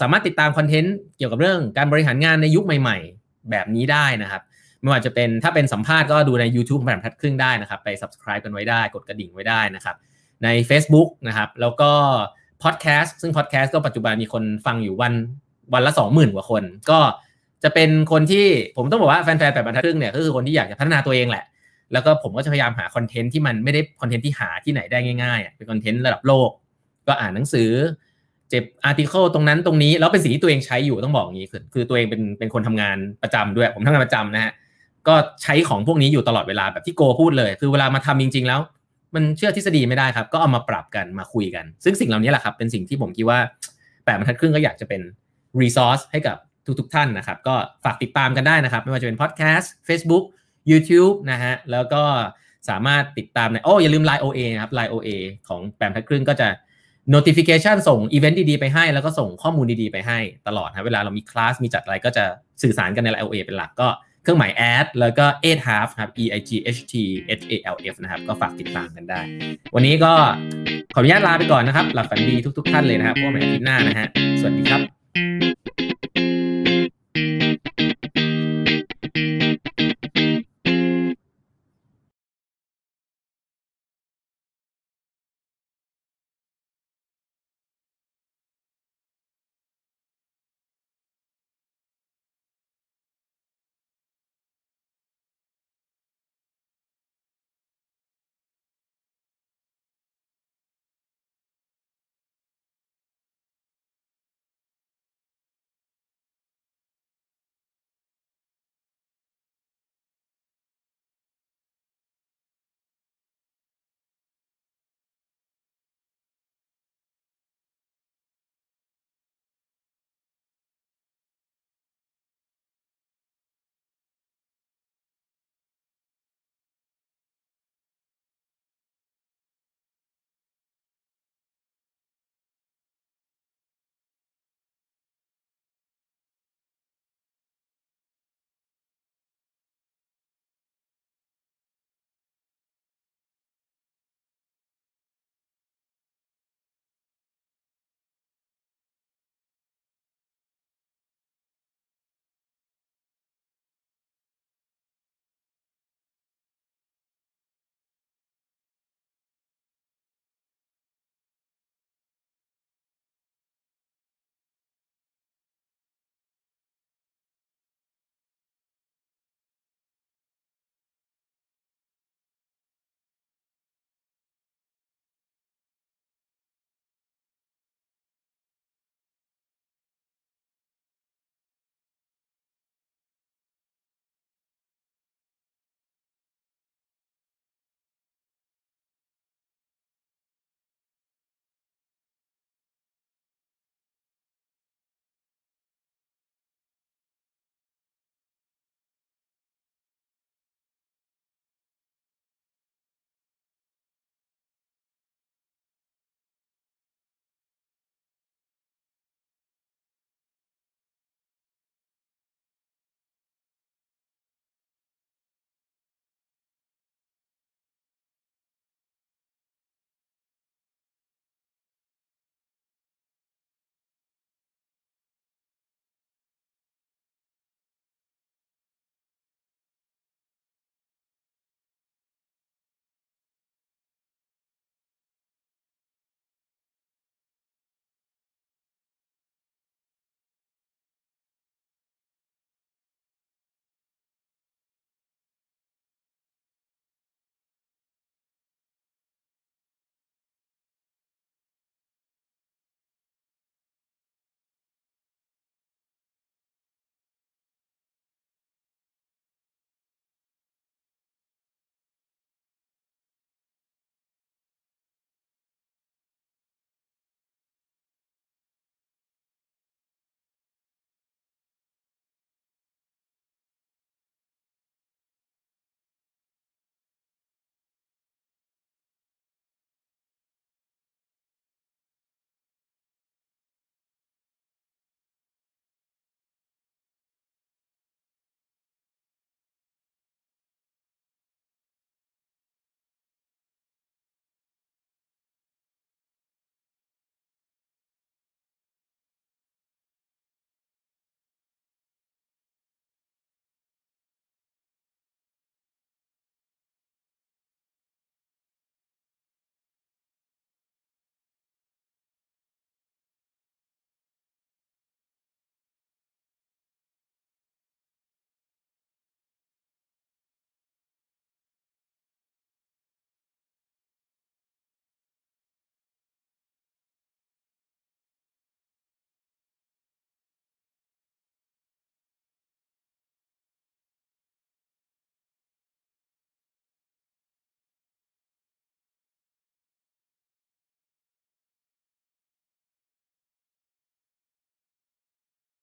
สามารถติดตามคอนเทนต์เกี่ยวกับเรื่องการบริหารงานในยุคใหม่ ๆ แบบนี้ได้นะครับไม่ว่าจะเป็นถ้าเป็นสัมภาษณ์ก็ดูใน YouTube ของแปรมทัดครึ่งได้นะครับ ไป subscribe กันไว้ได้ กดกระดิ่งไว้ได้นะครับ ใน Facebook นะครับ แล้วก็พอดแคสต์ซึ่งพอดแคสต์ก็ปัจจุบันมีคนฟังอยู่วันวันละ 20,000 กว่าคน ก็จะเป็นคนที่ผมต้องบอกว่าแฟนๆแบบบรรทัดครึ่งเนี่ยก็คือคนที่อยากจะพัฒนาตัวเองแหละ แล้วก็ผมก็จะพยายามหาคอนเทนต์ที่มันไม่ได้คอนเทนต์ที่หาที่ไหนได้ง่ายๆเป็นคอนเทนต์ระดับโลก ก็อ่านหนังสือ จาก article ตรงนั้นตรงนี้แล้วเป็นสิ่งที่ตัวเองใช้อยู่ต้องบอกอย่างนี้คือคือตัวเองเป็นเป็นคนทำงานประจำด้วย ผมทำงานประจำนะฮะก็ใช้ของพวกนี้อยู่ตลอดเวลาแบบที่โกพูดเลย คือเวลามาทำจริง ๆ แล้ว มันเชื่อทฤษฎีไม่ได้ครับ ก็เอามาปรับกันมาคุยกัน ซึ่งสิ่งเหล่านี้แหละครับเป็นสิ่งที่ผมคิดว่าแปดบรรทัดครึ่งก็อยากจะเป็น resource ให้กับทุกๆท่านนะครับ ก็ฝากติดตามกันได้นะครับ ไม่ว่าจะเป็นพอดแคสต์ Facebook YouTube นะฮะแล้วก็สามารถติดตามในโอ้อย่าลืม Line OA นะครับ Line OA ของแปมทัดครึ่งก็จะ notification ส่งอีเวนต์ดีๆไปให้ แล้วก็ส่งข้อมูลดีๆไปให้ตลอดนะเวลาเรามีคลาสมีจัดอะไรก็จะสื่อสารกันใน LA เป็นหลักก็เครื่องหมาย add แล้วก็ eight half ครับ e i g h t h a l f นะครับ ก็ฝากติดตามกันได้ วันนี้ก็ขออนุญาตลาไปก่อนนะครับ หลับฝันดีทุก ๆ ท่านเลยนะครับพบกันใหม่อาทิตย์หน้านะฮะ สวัสดีครับ